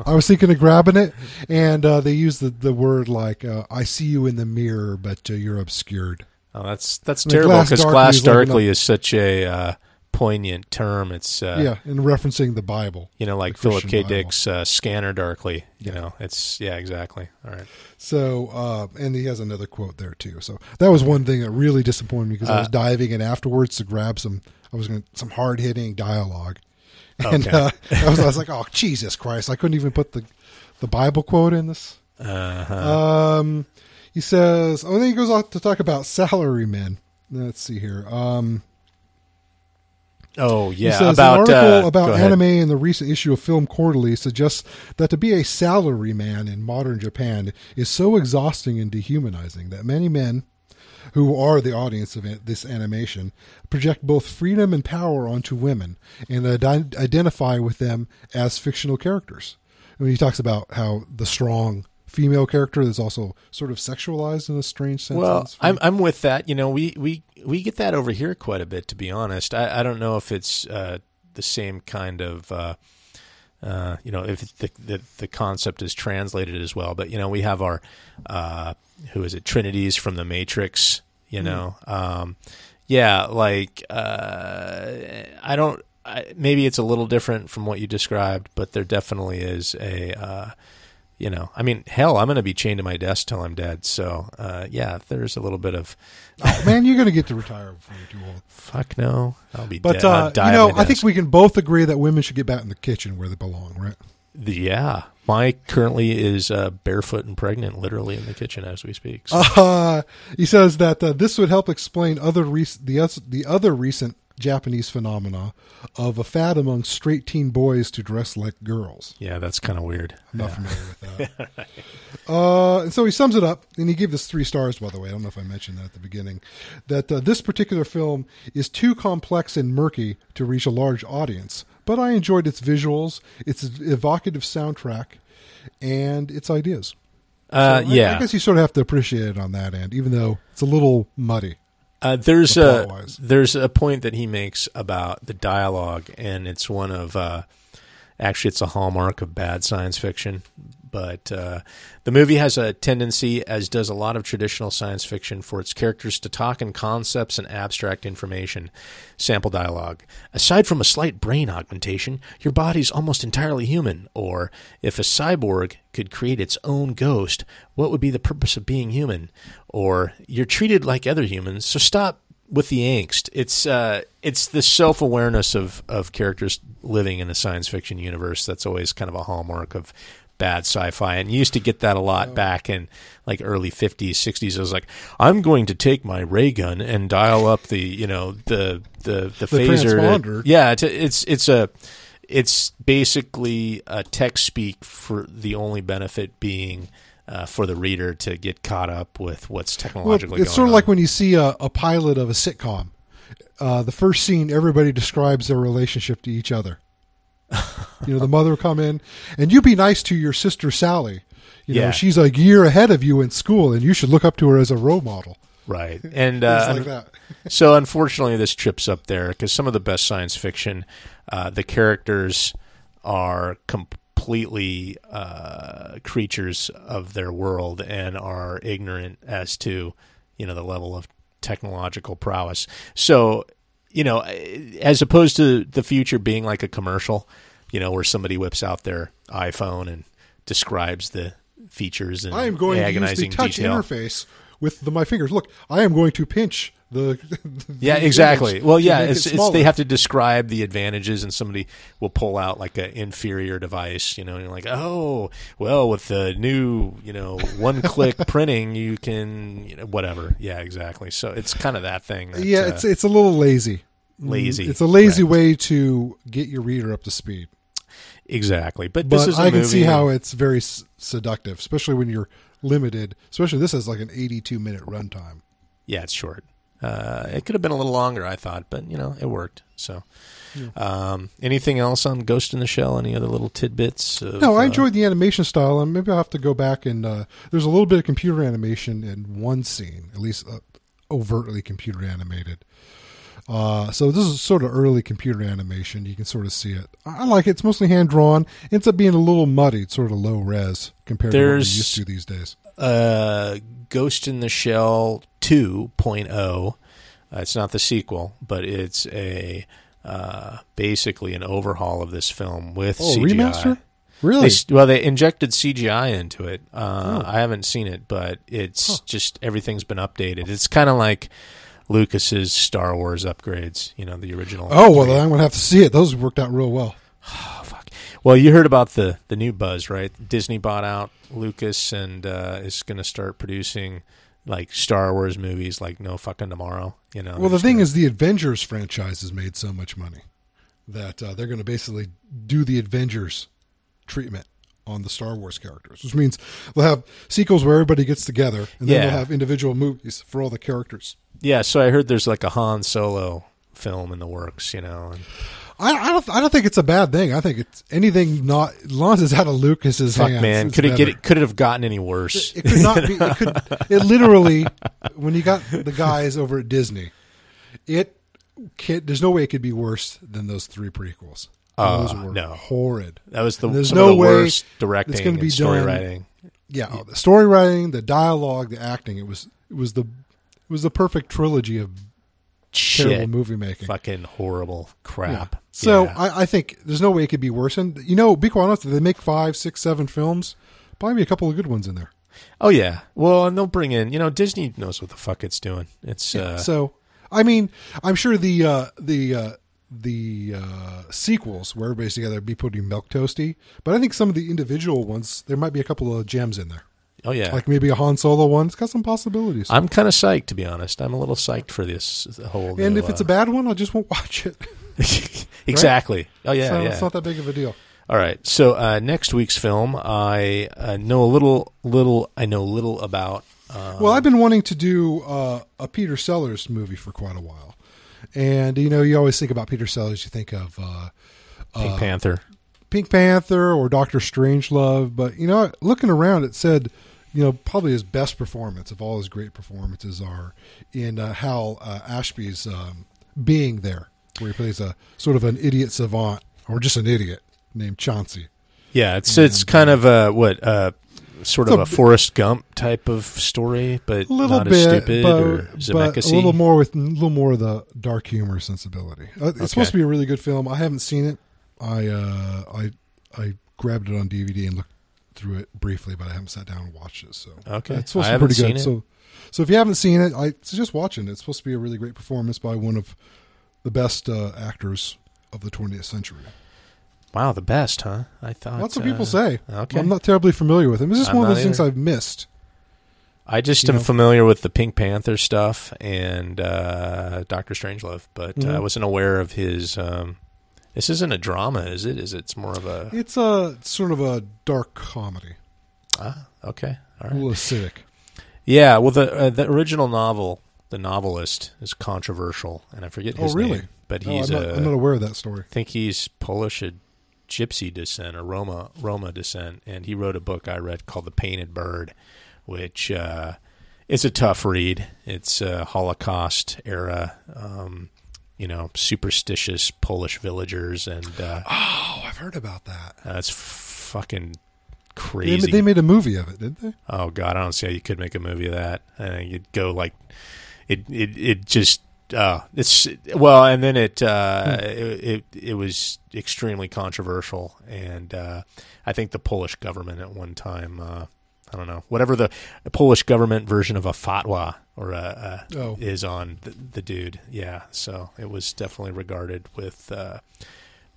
I was thinking of grabbing it, and uh, they use the, the word like uh, "I see you in the mirror, but uh, you're obscured." Oh, that's that's The terrible glass because darkly glass is like darkly is such a uh, poignant term. It's uh, yeah, in referencing the Bible. you know like Philip K. Bible. Dick's uh, Scanner Darkly. You Yeah. know, it's yeah, exactly. All right. So, uh, and he has another quote there too. So that was one thing that really disappointed me because I was Uh, diving in afterwards to grab some. I was going some hard hitting dialogue, and Okay. uh, I, was, I was like, "Oh Jesus Christ!" I couldn't even put the the Bible quote in this. Uh-huh. Um, he says, "Oh, then he goes on to talk about salarymen." Let's see here. Um, oh he yeah, says about an article uh, about anime in the recent issue of Film Quarterly suggests that to be a salaryman in modern Japan is so exhausting and dehumanizing that many men who are the audience of this animation project both freedom and power onto women and ide- identify with them as fictional characters. When he talks about how the strong female character that's also sort of sexualized in a strange sense. Well. I'm I'm with that. You know, we we we get that over here quite a bit. To be honest, I, I don't know if it's uh, the same kind of. Uh, uh, you know, if the, the the concept is translated as well, but you know, we have our uh, who is it? Trinities from the Matrix. You know, um, yeah, like uh, I don't. I, maybe it's a little different from what you described, but there definitely is a. You know, I mean, hell, I'm going to be chained to my desk till I'm dead. So, uh, yeah, there's a little bit of Oh, man, you're going to get to retire before you're too old. fuck no, I'll be But dead. I'll uh, you know, I think we can both agree that women should get back in the kitchen where they belong, right? The- yeah, my currently is uh, barefoot and pregnant, literally in the kitchen as we speak. So, he says that uh, this would help explain other rec- the the other recent Japanese phenomena of a fad among straight teen boys to dress like girls. yeah, that's kind of weird. I'm not familiar with that. uh, and so he sums it up, and he gave this three stars, by the way. I don't know if I mentioned that at the beginning. That uh, this particular film is too complex and murky to reach a large audience, but I enjoyed its visuals, its evocative soundtrack, and its ideas. Uh, So I- yeah, I, guess you sort of have to appreciate it on that end, even though it's a little muddy. Uh, there's the a there's a point that he makes about the dialogue, and it's one of uh, actually it's a hallmark of bad science fiction. But uh, the movie has a tendency, as does a lot of traditional science fiction, for its characters to talk in concepts and abstract information. Sample dialogue. Aside from a slight brain augmentation, your body's almost entirely human. Or, if a cyborg could create its own ghost, what would be the purpose of being human? Or, you're treated like other humans, so stop with the angst. It's uh, it's the self awareness of of characters living in a science fiction universe that's always kind of a hallmark of bad sci-fi. And you used to get that a lot back in like early fifties, sixties. I was like, I'm going to take my ray gun and dial up the you know the the the, phaser. transponder. yeah, it's it's it's a it's basically a text speak for the only benefit being. Uh, for the reader to get caught up with what's Well, technologically it's going sort of on. like when you see a, a pilot of a sitcom. Uh, the first scene, everybody describes their relationship to each other. you know, the mother come in, and you be nice to your sister Sally. You know, Yeah. she's a year ahead of you in school, and you should look up to her as a role model. Right. And uh, like so, unfortunately, this trips up there because some of the best science fiction, uh, the characters are completely uh, creatures of their world and are ignorant as to, you know, the level of technological prowess. So, you know, as opposed to the future being like a commercial, you know, where somebody whips out their iPhone and describes the features and I am going to use the touch detail. interface with the, my fingers. Look, I am going to pinch the. the Yeah, exactly. Well, yeah, make it it's, it's they have to describe the advantages, and somebody will pull out like an inferior device, you know, and you're like, oh, well, with the new, you know, one-click printing, you can, you know, whatever. Yeah, exactly. So it's kind of that thing. that, yeah, uh, it's it's a little lazy. lazy. It's a lazy Correct. way to get your reader up to speed. Exactly. But, But this is a I can see how it's very s- seductive, especially when you're limited. Especially this is like an 82 minute runtime. yeah, it's short. Uh, it could have been a little longer, I thought, but you know, it worked. So, um, anything else on Ghost in the Shell? Any other little tidbits? Of, No, I uh, enjoyed the animation style, and maybe I'll have to go back and uh, there's a little bit of computer animation in one scene, at least uh, overtly computer animated. Uh, so this is sort of early computer animation. You can sort of see it. I like it. It's mostly hand drawn. Ends up being a little muddy. It's sort of low res compared to what we're used to these days. uh, Ghost in the Shell 2.0. Uh, it's not the sequel, but it's a uh, basically an overhaul of this film with Oh, CGI. remaster? Really? s- well, they injected CGI into it. Uh, Oh. I haven't seen it, but it's just everything's been updated. It's kind of like Lucas's Star Wars upgrades. You know, the original. oh well, then I'm gonna have to see it. Those worked out real well. Oh, fuck. Well, you heard about the the new buzz, right? Disney bought out Lucas and uh, is going to start producing like Star Wars movies like no fucking tomorrow. You know. Well, the thing is, the Avengers franchise has made so much money that uh, they're going to basically do the Avengers treatment on the Star Wars characters, which means they'll have sequels where everybody gets together, and then Yeah. they'll have individual movies for all the characters. Yeah. So I heard there's like a Han Solo film in the works. You know. And, I, I don't. I don't think it's a bad thing. I think it's anything not as long as it's out of Lucas's fuck, hands. man, could it better. get it? Could it have gotten any worse? It could not be. It could. It literally, when you got the guys over at Disney, it. Can, there's no way it could be worse than those three prequels. Uh, those were no. horrid. that was the There's some no the way worst directing it's gonna be and story done- writing. Yeah, oh, the story writing, the dialogue, the acting. It was. It was the. It was the perfect trilogy of terrible movie making. fucking horrible Yeah. crap. So Yeah. I, I think there's no way it could be worse. And you know, be quite honest, they make five, six, seven films probably a couple of good ones in there. Oh yeah. Well, and they'll bring in. You know, Disney knows what the fuck it's doing. It's uh, So, I mean, I'm sure the uh, the uh, the uh, sequels where everybody's together would be pretty milk toasty, but I think some of the individual ones there might be a couple of gems in there, oh yeah. like maybe a Han Solo one. It's got some possibilities. I'm kind of psyched to be honest. I'm a little psyched for this whole. and new, if it's uh, a bad one, I just won't watch it. exactly. Oh yeah, so yeah. it's not that big of a deal. All right. So uh, next week's film, I uh, know a little, little. I know little about. Uh, Well, I've been wanting to do uh, a Peter Sellers movie for quite a while, and you know, you always think about Peter Sellers, you think of uh, Pink Panther. Pink Panther or Doctor Strangelove, but you know, looking around, it said, you know, probably his best performance of all his great performances are in uh, Hal uh, Ashby's um, Being There, where he plays a sort of an idiot savant or just an idiot named Chauncey. Yeah, it's it's kind of a what uh, sort of a a Forrest Gump type of story, but A little not bit, as stupid but, or but a little more with a little more of the dark humor sensibility. Uh, it's Okay. supposed to be a really good film. I haven't seen it. I uh, I I grabbed it on DVD and looked through it briefly, but I haven't sat down and watched it. So Okay. it's supposed I to be pretty good. it. So so if you haven't seen it, I suggest watching it. It's supposed to be a really great performance by one of the best uh, actors of the 20th century. Wow, the best, huh? I thought Lots of uh, people say. Okay. I'm not terribly familiar with him. It's just I'm one of those things. I've missed. I just you am know. familiar with the Pink Panther stuff and uh, Doctor Strangelove, but uh, I Mhm. wasn't aware of his. Um, this isn't a drama, is it? Is it? It's more of a. It's a sort of a dark comedy, Ah, okay, all a little acidic. Yeah, well, the uh, the original novel, the novelist, is controversial, and I forget his Oh, really? name, but he's I'm, not, a- I'm not aware of that story. I think he's Polish Gypsy descent or Roma Roma descent, and he wrote a book I read called The Painted Bird, which uh, is a tough read. It's uh, Holocaust era, um, you know, superstitious Polish villagers, and uh, Oh, I've heard about that. that's fucking crazy. they made a movie of it, didn't they? Oh God, I don't see how you could make a movie of that. Uh, you'd go like, it, it, it just, uh, it's well, and then it, uh, Hmm. it, it, it was extremely controversial, and uh, I think the Polish government at one time, uh, I don't know, whatever the, the Polish government version of a fatwa or a, a Oh. is on the, the dude, yeah. So it was definitely regarded with uh,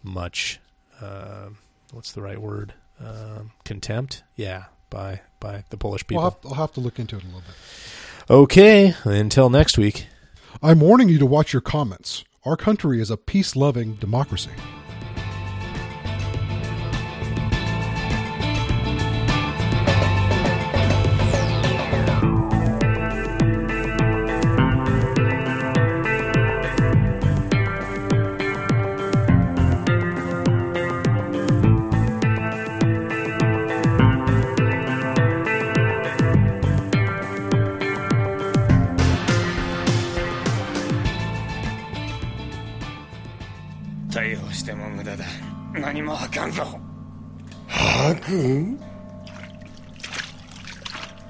much, uh, what's the right word? Um, contempt, yeah, by by the Polish people. I'll, have, I'll have to look into it a little bit. Okay, until next week. I'm warning you to watch your comments. Our country is a peace loving democracy.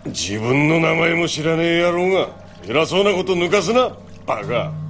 自分の名前も知らねえ野郎が偉そうなこと抜かすなバカ。